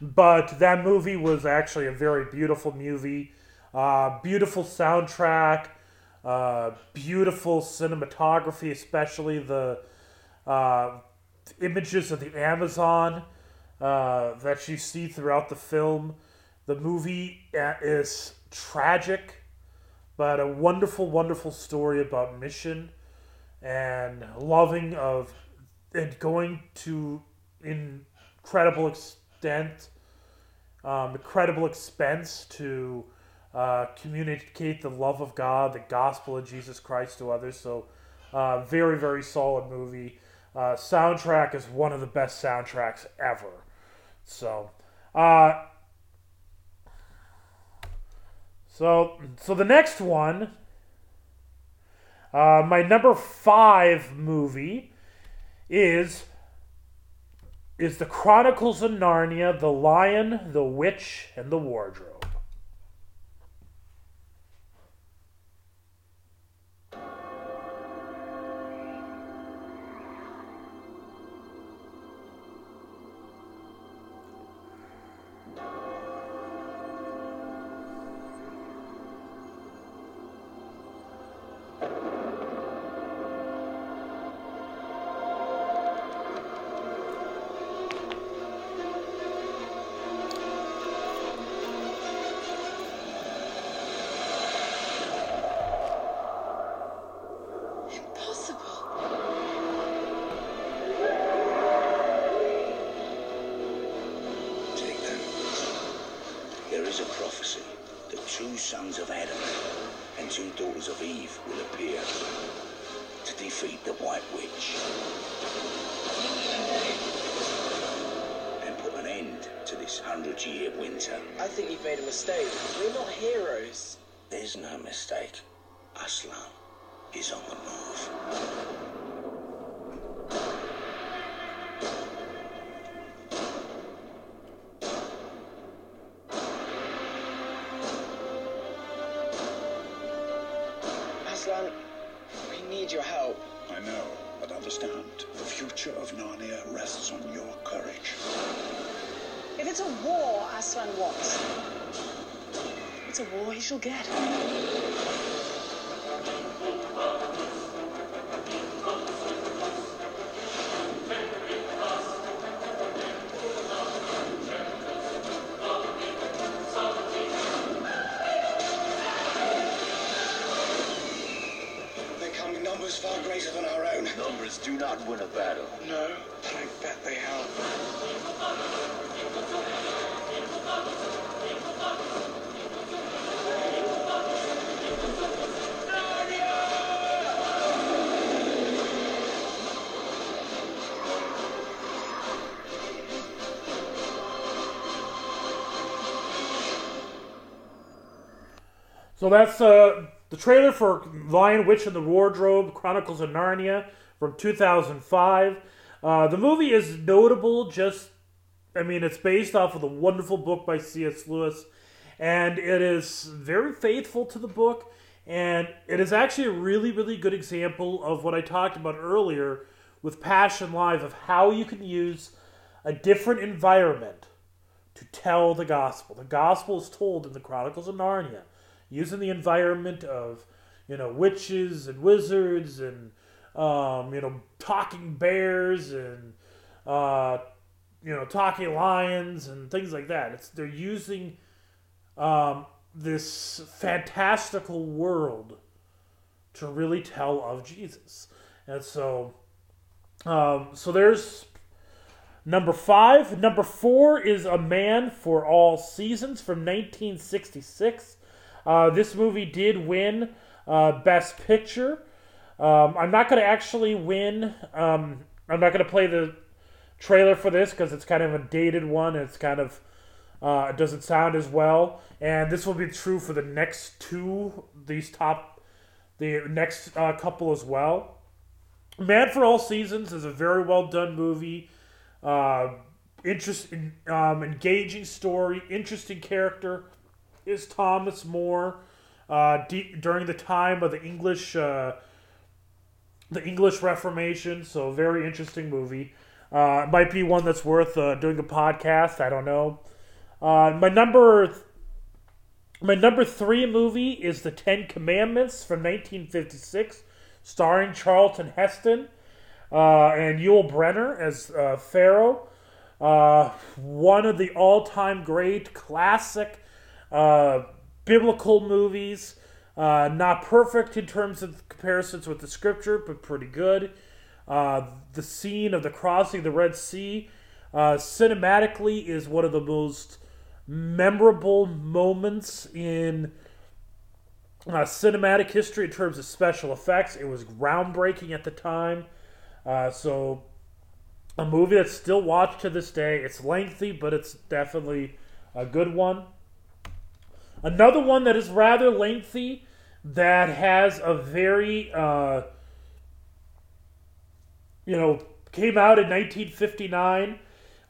but that movie was actually a very beautiful movie. Uh, beautiful soundtrack, uh, beautiful cinematography, especially the uh, images of the Amazon uh, that you see throughout the film. The movie uh, is tragic, but a wonderful, wonderful story about mission and loving of and going to incredible extent, um, incredible expense to uh, communicate the love of God, the gospel of Jesus Christ to others. So, uh, very, very solid movie. Uh, soundtrack is one of the best soundtracks ever. So, uh, so, so the next one uh, my number five movie is is the Chronicles of Narnia: The Lion, the Witch, and the Wardrobe. Sons of Adam and two daughters of Eve will appear to defeat the White Witch and put an end to this hundred-year winter. I think you've made a mistake. We're not heroes. There's no mistake. Aslan is on the move. Shall get. So that's uh, the trailer for Lion, Witch, and the Wardrobe Chronicles of Narnia from 2005. Uh, the movie is notable just, I mean, it's based off of the wonderful book by C.S. Lewis, and it is very faithful to the book, and it is actually a really, really good example of what I talked about earlier with Passion Live of how you can use a different environment to tell the gospel. The gospel is told in the Chronicles of Narnia using the environment of you know witches and wizards and um, you know talking bears and uh, you know talking lions and things like that. It's they're using um, this fantastical world to really tell of Jesus, and so um, so there's number five. Number four is A Man for All Seasons from 1966. Uh, this movie did win uh, Best Picture. Um, I'm not going to actually win. Um, I'm not going to play the trailer for this because it's kind of a dated one. It's kind of uh, it doesn't sound as well. And this will be true for the next two, these top, the next uh, couple as well. Man for All Seasons is a very well done movie. Uh, interest, um, engaging story, interesting character is Thomas More. Uh, during the time of the English, uh, the English Reformation, so very interesting movie. Uh, might be one that's worth uh, doing a podcast. I don't know. Uh, my number, my number three movie is The Ten Commandments from 1956, starring Charlton Heston uh, and Yul Brynner as Pharaoh. One of the all-time great classic uh, biblical movies. Uh, not perfect in terms of comparisons with the scripture, but pretty good. Uh, the scene of the crossing of the Red Sea, uh, cinematically, is one of the most memorable moments in uh, cinematic history in terms of special effects. It was groundbreaking at the time. Uh, so, a movie that's still watched to this day. It's lengthy, but it's definitely a good one. Another one that is rather lengthy that has a very, uh, you know, came out in 1959.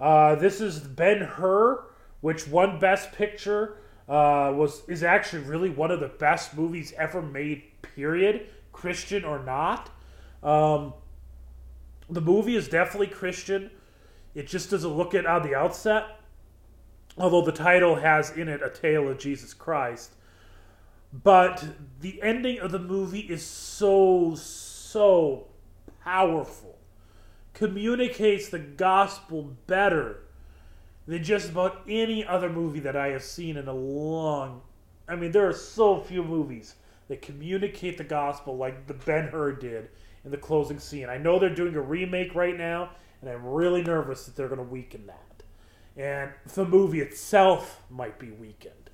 Uh, this is Ben Hur, which won Best Picture. Uh, was is actually really one of the best movies ever made. Period, Christian or not. Um, the movie is definitely Christian. It just doesn't look it on the outset although the title has in it a tale of Jesus Christ. But the ending of the movie is so, so powerful. Communicates the gospel better than just about any other movie that I have seen in a long. I mean, there are so few movies that communicate the gospel like the Ben Hur did in the closing scene. I know they're doing a remake right now, and I'm really nervous that they're going to weaken that and the movie itself might be weakened.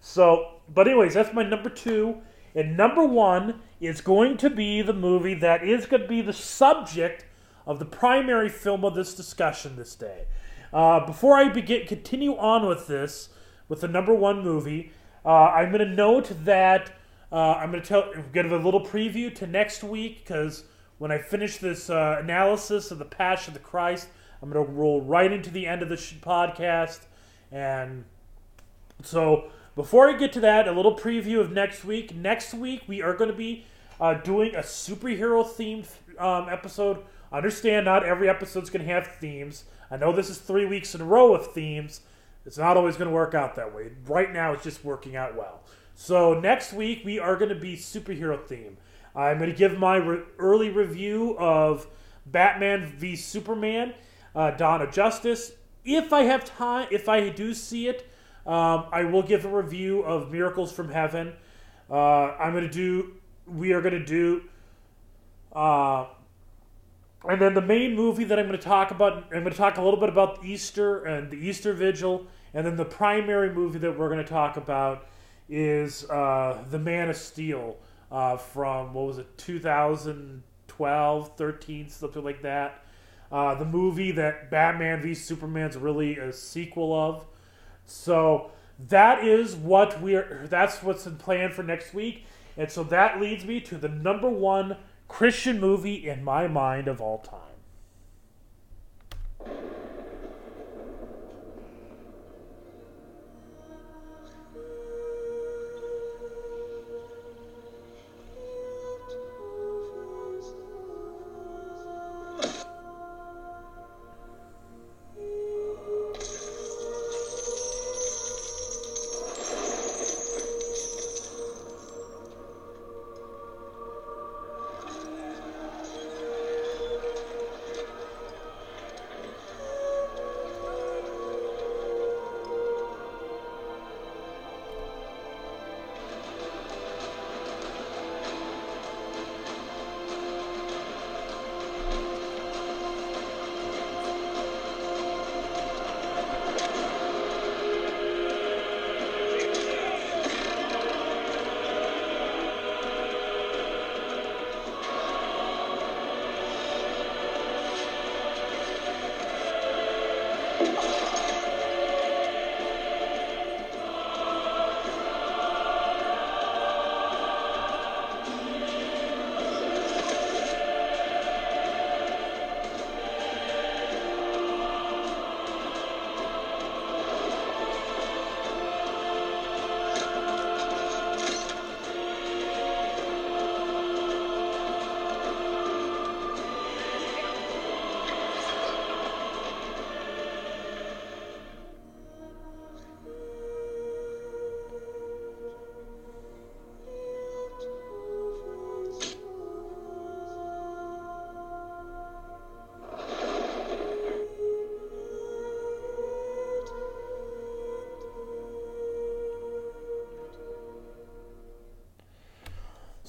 So, but anyways, that's my number two. And number one is going to be the movie that is going to be the subject of the primary film of this discussion this day. Uh, before I begin, continue on with this, with the number one movie, uh, I'm going to note that uh, I'm going to tell, give a little preview to next week because when I finish this uh, analysis of the Passion of the Christ, I'm going to roll right into the end of the podcast. And so, before I get to that, a little preview of next week. Next week, we are going to be uh, doing a superhero themed um, episode. Understand, not every episode's going to have themes. I know this is three weeks in a row of themes. It's not always going to work out that way. Right now, it's just working out well. So next week we are going to be superhero theme. I'm going to give my re- early review of Batman v Superman, uh, Dawn of Justice. If I have time, if I do see it, um, I will give a review of Miracles from Heaven. Uh, I'm going to do. We are going to do. Uh, and then the main movie that I'm going to talk about, I'm going to talk a little bit about Easter and the Easter Vigil, and then the primary movie that we're going to talk about is uh, The Man of Steel uh, from what was it, 2012, 13, something like that. Uh, the movie that Batman v Superman's really a sequel of. So that is what we're. That's what's in plan for next week, and so that leads me to the number one Christian movie in my mind of all time.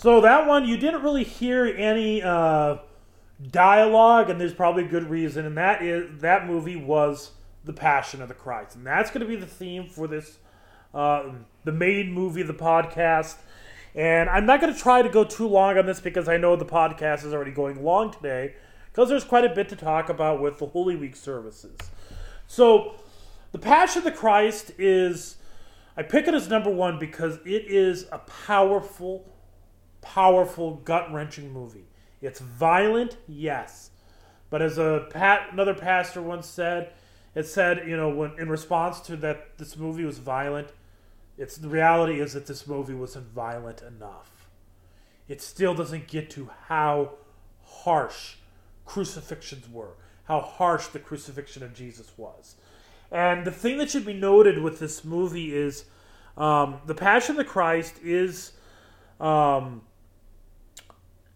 So that one, you didn't really hear any uh, dialogue, and there's probably a good reason. And that is that movie was the Passion of the Christ, and that's going to be the theme for this, uh, the main movie of the podcast. And I'm not going to try to go too long on this because I know the podcast is already going long today, because there's quite a bit to talk about with the Holy Week services. So, the Passion of the Christ is. I pick it as number one because it is a powerful, powerful, gut wrenching movie. It's violent, yes, but as a pat, another pastor once said, it said you know when in response to that this movie was violent, it's the reality is that this movie wasn't violent enough. It still doesn't get to how harsh crucifixions were, how harsh the crucifixion of Jesus was. And the thing that should be noted with this movie is um, the Passion of the Christ is um,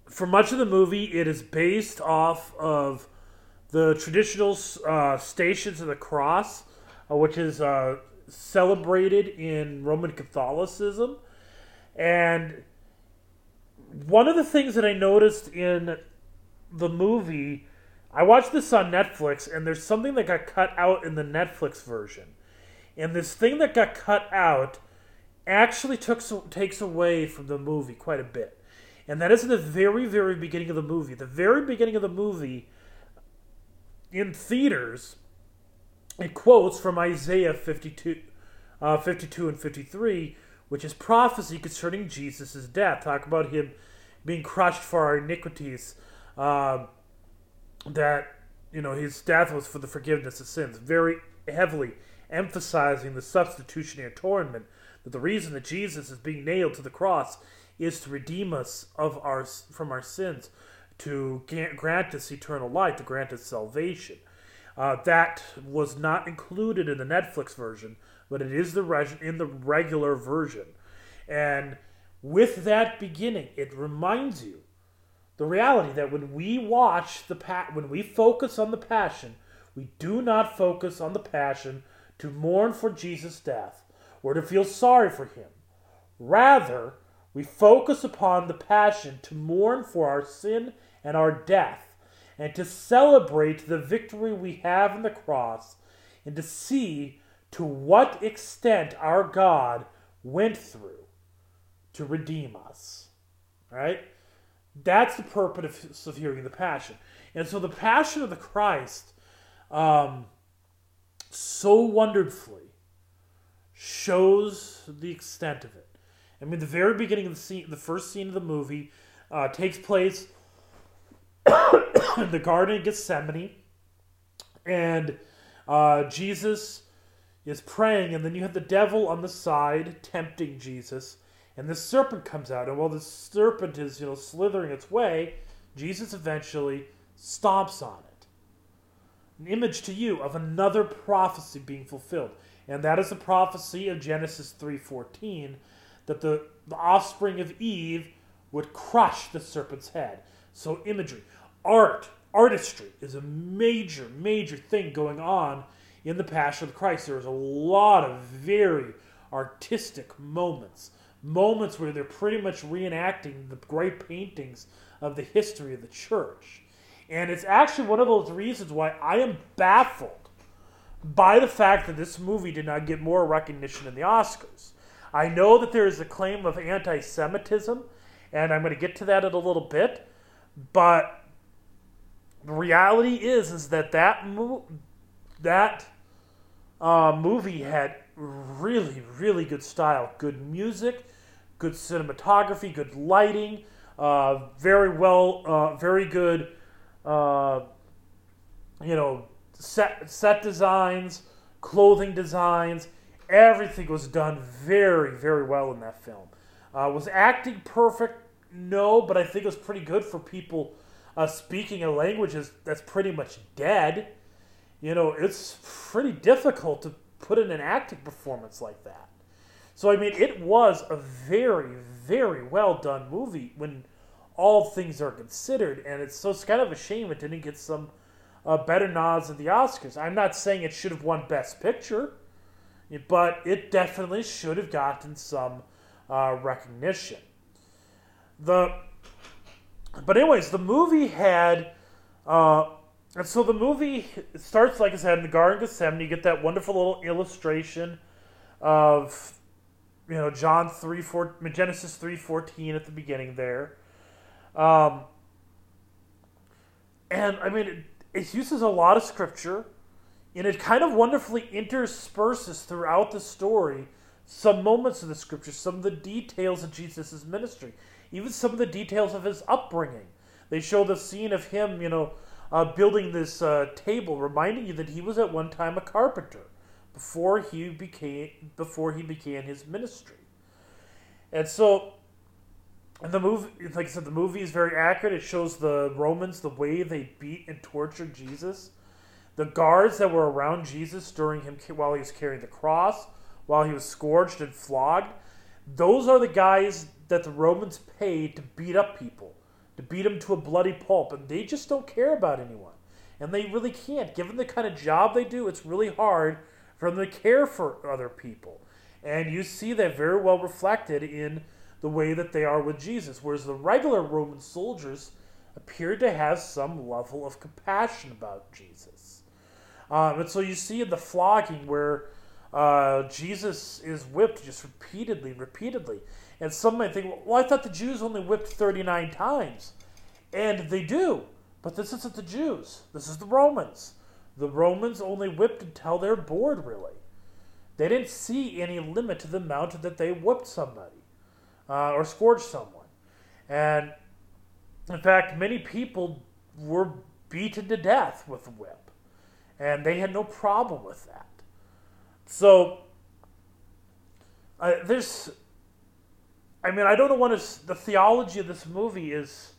for much of the movie, it is based off of the traditional uh, Stations of the Cross, uh, which is uh, celebrated in Roman Catholicism. And one of the things that I noticed in the movie, I watched this on Netflix, and there's something that got cut out in the Netflix version. And this thing that got cut out actually took takes away from the movie quite a bit and that is in the very, very beginning of the movie. The very beginning of the movie, in theaters, it quotes from Isaiah 52, uh, 52 and 53, which is prophecy concerning Jesus' death. Talk about him being crushed for our iniquities, uh, that, you know, his death was for the forgiveness of sins. Very heavily emphasizing the substitutionary atonement, that the reason that Jesus is being nailed to the cross is to redeem us of our from our sins, to grant us eternal life, to grant us salvation. Uh, that was not included in the Netflix version, but it is the reg- in the regular version. And with that beginning, it reminds you the reality that when we watch the pa- when we focus on the passion, we do not focus on the passion to mourn for Jesus' death or to feel sorry for him. Rather, we focus upon the passion to mourn for our sin and our death and to celebrate the victory we have in the cross and to see to what extent our God went through to redeem us. Right? That's the purpose of hearing the passion. And so the passion of the Christ um, so wonderfully shows the extent of it. I mean, the very beginning of the scene, the first scene of the movie, uh, takes place in the Garden of Gethsemane, and uh, Jesus is praying, and then you have the devil on the side tempting Jesus, and the serpent comes out, and while the serpent is you know slithering its way, Jesus eventually stomps on it. An image to you of another prophecy being fulfilled, and that is the prophecy of Genesis three fourteen, that the, the offspring of Eve would crush the serpent's head. So imagery, art, artistry is a major, major thing going on in the Passion of Christ. There's a lot of very artistic moments, moments where they're pretty much reenacting the great paintings of the history of the church. And it's actually one of those reasons why I am baffled by the fact that this movie did not get more recognition in the Oscars. I know that there is a claim of anti Semitism, and I'm going to get to that in a little bit, but the reality is is that that, mo- that uh, movie had really, really good style, good music, good cinematography, good lighting, uh, very well, uh, very good, uh, you know, set set designs, clothing designs. Everything was done very, very well in that film. Uh, was acting perfect? No, but I think it was pretty good for people uh, speaking a language that's pretty much dead. You know, it's pretty difficult to put in an acting performance like that. So, I mean, it was a very, very well done movie when all things are considered, and it's so it's kind of a shame it didn't get some uh, better nods at the Oscars. I'm not saying it should have won Best Picture, but it definitely should have gotten some uh, recognition. The but anyways, the movie had. Uh, and so the movie starts, like I said, in the Garden of Gethsemane. You get that wonderful little illustration of, you know, John three four Genesis three fourteen at the beginning there, um, and I mean it, it uses a lot of scripture, and it kind of wonderfully intersperses throughout the story some moments of the scripture, some of the details of Jesus' ministry, even some of the details of his upbringing. They show the scene of him, you know uh, building this uh, table, reminding you that he was at one time a carpenter before he became before he began his ministry. And so, and the movie, like I said, the movie is very accurate. It shows the Romans the way they beat and tortured Jesus, the guards that were around Jesus during him while he was carrying the cross, while he was scourged and flogged. Those are the guys that the Romans paid to beat up people to beat them to a bloody pulp, and they just don't care about anyone. And they really can't. Given the kind of job they do, it's really hard for them to care for other people. And you see that very well reflected in the way that they are with Jesus. Whereas the regular Roman soldiers appeared to have some level of compassion about Jesus. Um, and so you see in the flogging where uh, Jesus is whipped just repeatedly, repeatedly. And some might think, well, I thought the Jews only whipped 39 times. And they do. But this isn't the Jews. This is the Romans. The Romans only whipped until they're bored, really. They didn't see any limit to the amount that they whipped somebody uh, or scourged someone. And in fact, many people were beaten to death with a whip. And they had no problem with that. So, uh, there's I mean, I don't know what is the theology of this movie is.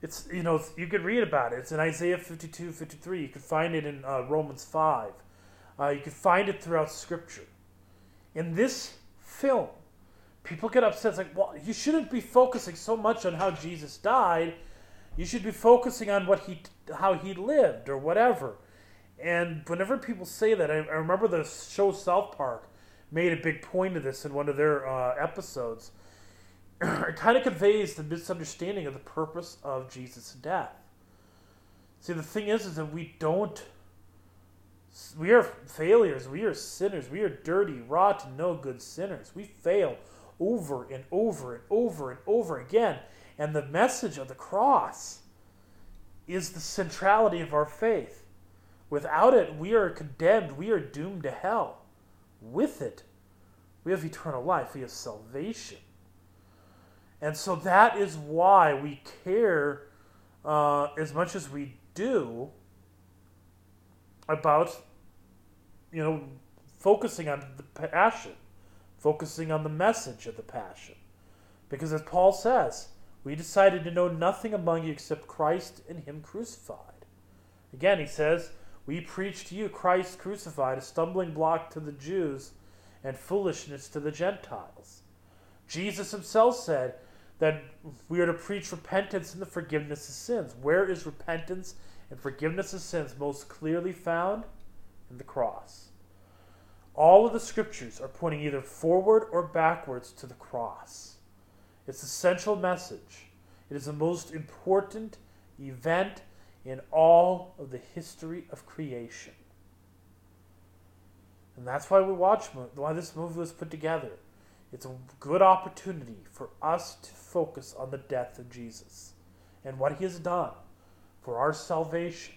It's you know you could read about it. It's in Isaiah 52, 53. You could find it in uh, Romans five. Uh, you could find it throughout Scripture. In this film, people get upset. It's like, well, you shouldn't be focusing so much on how Jesus died. You should be focusing on what he, how he lived, or whatever. And whenever people say that, I, I remember the show South Park made a big point of this in one of their uh, episodes. it kind of conveys the misunderstanding of the purpose of Jesus' death. See, the thing is, is that we don't. We are failures. We are sinners. We are dirty, rotten, no good sinners. We fail over and over and over and over again. And the message of the cross is the centrality of our faith. Without it, we are condemned. We are doomed to hell. With it, we have eternal life. We have salvation. And so that is why we care uh, as much as we do about, you know, focusing on the passion, focusing on the message of the passion. Because as Paul says, we decided to know nothing among you except Christ and Him crucified. Again, he says, We preach to you Christ crucified, a stumbling block to the Jews and foolishness to the Gentiles. Jesus himself said that we are to preach repentance and the forgiveness of sins. Where is repentance and forgiveness of sins most clearly found? In the cross. All of the scriptures are pointing either forward or backwards to the cross. It's the central message. It is the most important event in all of the history of creation. And that's why we watch why this movie was put together. It's a good opportunity for us to focus on the death of Jesus and what he has done for our salvation.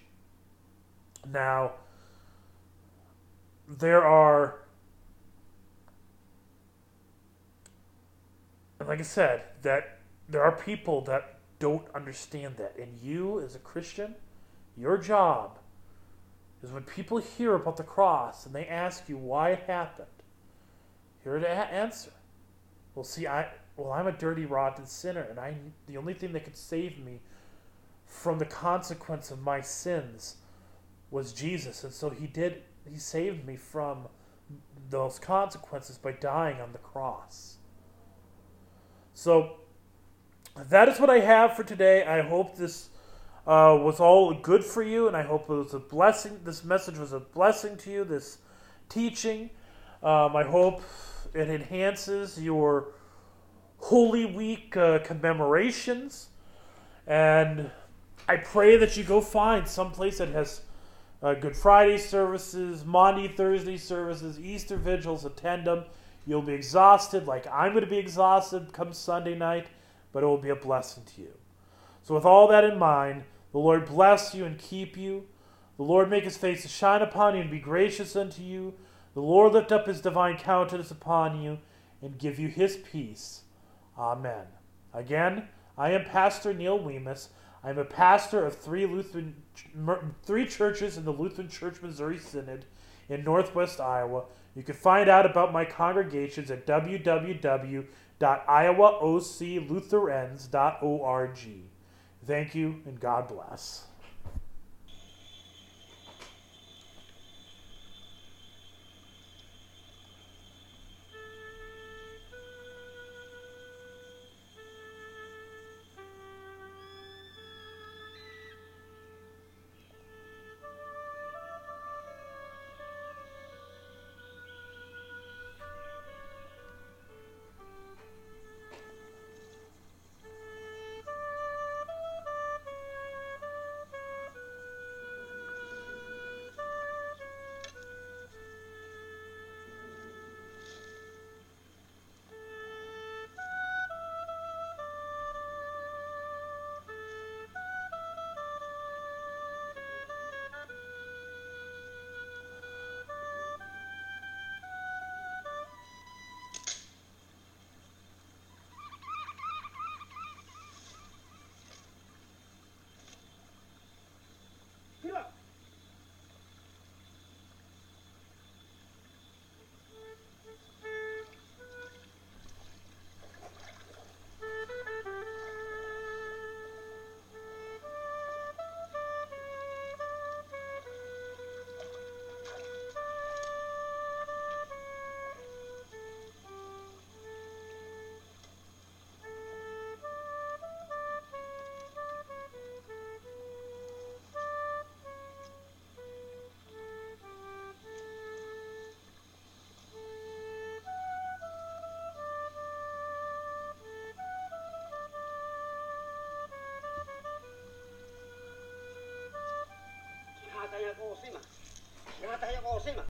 Now, there are, like I said, that there are people that don't understand that. And you, as a Christian, your job is when people hear about the cross and they ask you why it happened, here to answer. Well, see, I well, I'm a dirty, rotten sinner, and I the only thing that could save me from the consequence of my sins was Jesus, and so He did. He saved me from those consequences by dying on the cross. So that is what I have for today. I hope this uh, was all good for you, and I hope it was a blessing. This message was a blessing to you. This teaching, um, I hope it enhances your Holy Week uh, commemorations, and I pray that you go find some place that has uh, Good Friday services, Maundy Thursday services, Easter vigils. Attend them. You'll be exhausted, like I'm going to be exhausted come Sunday night, but it will be a blessing to you. So, with all that in mind, the Lord bless you and keep you. The Lord make his face to shine upon you and be gracious unto you. The Lord lift up his divine countenance upon you and give you his peace. Amen. Again, I am Pastor Neil Weemus. I am a pastor of three Lutheran three churches in the Lutheran Church Missouri Synod in Northwest Iowa. You can find out about my congregations at www.iowaoclutherans.org. Thank you and God bless.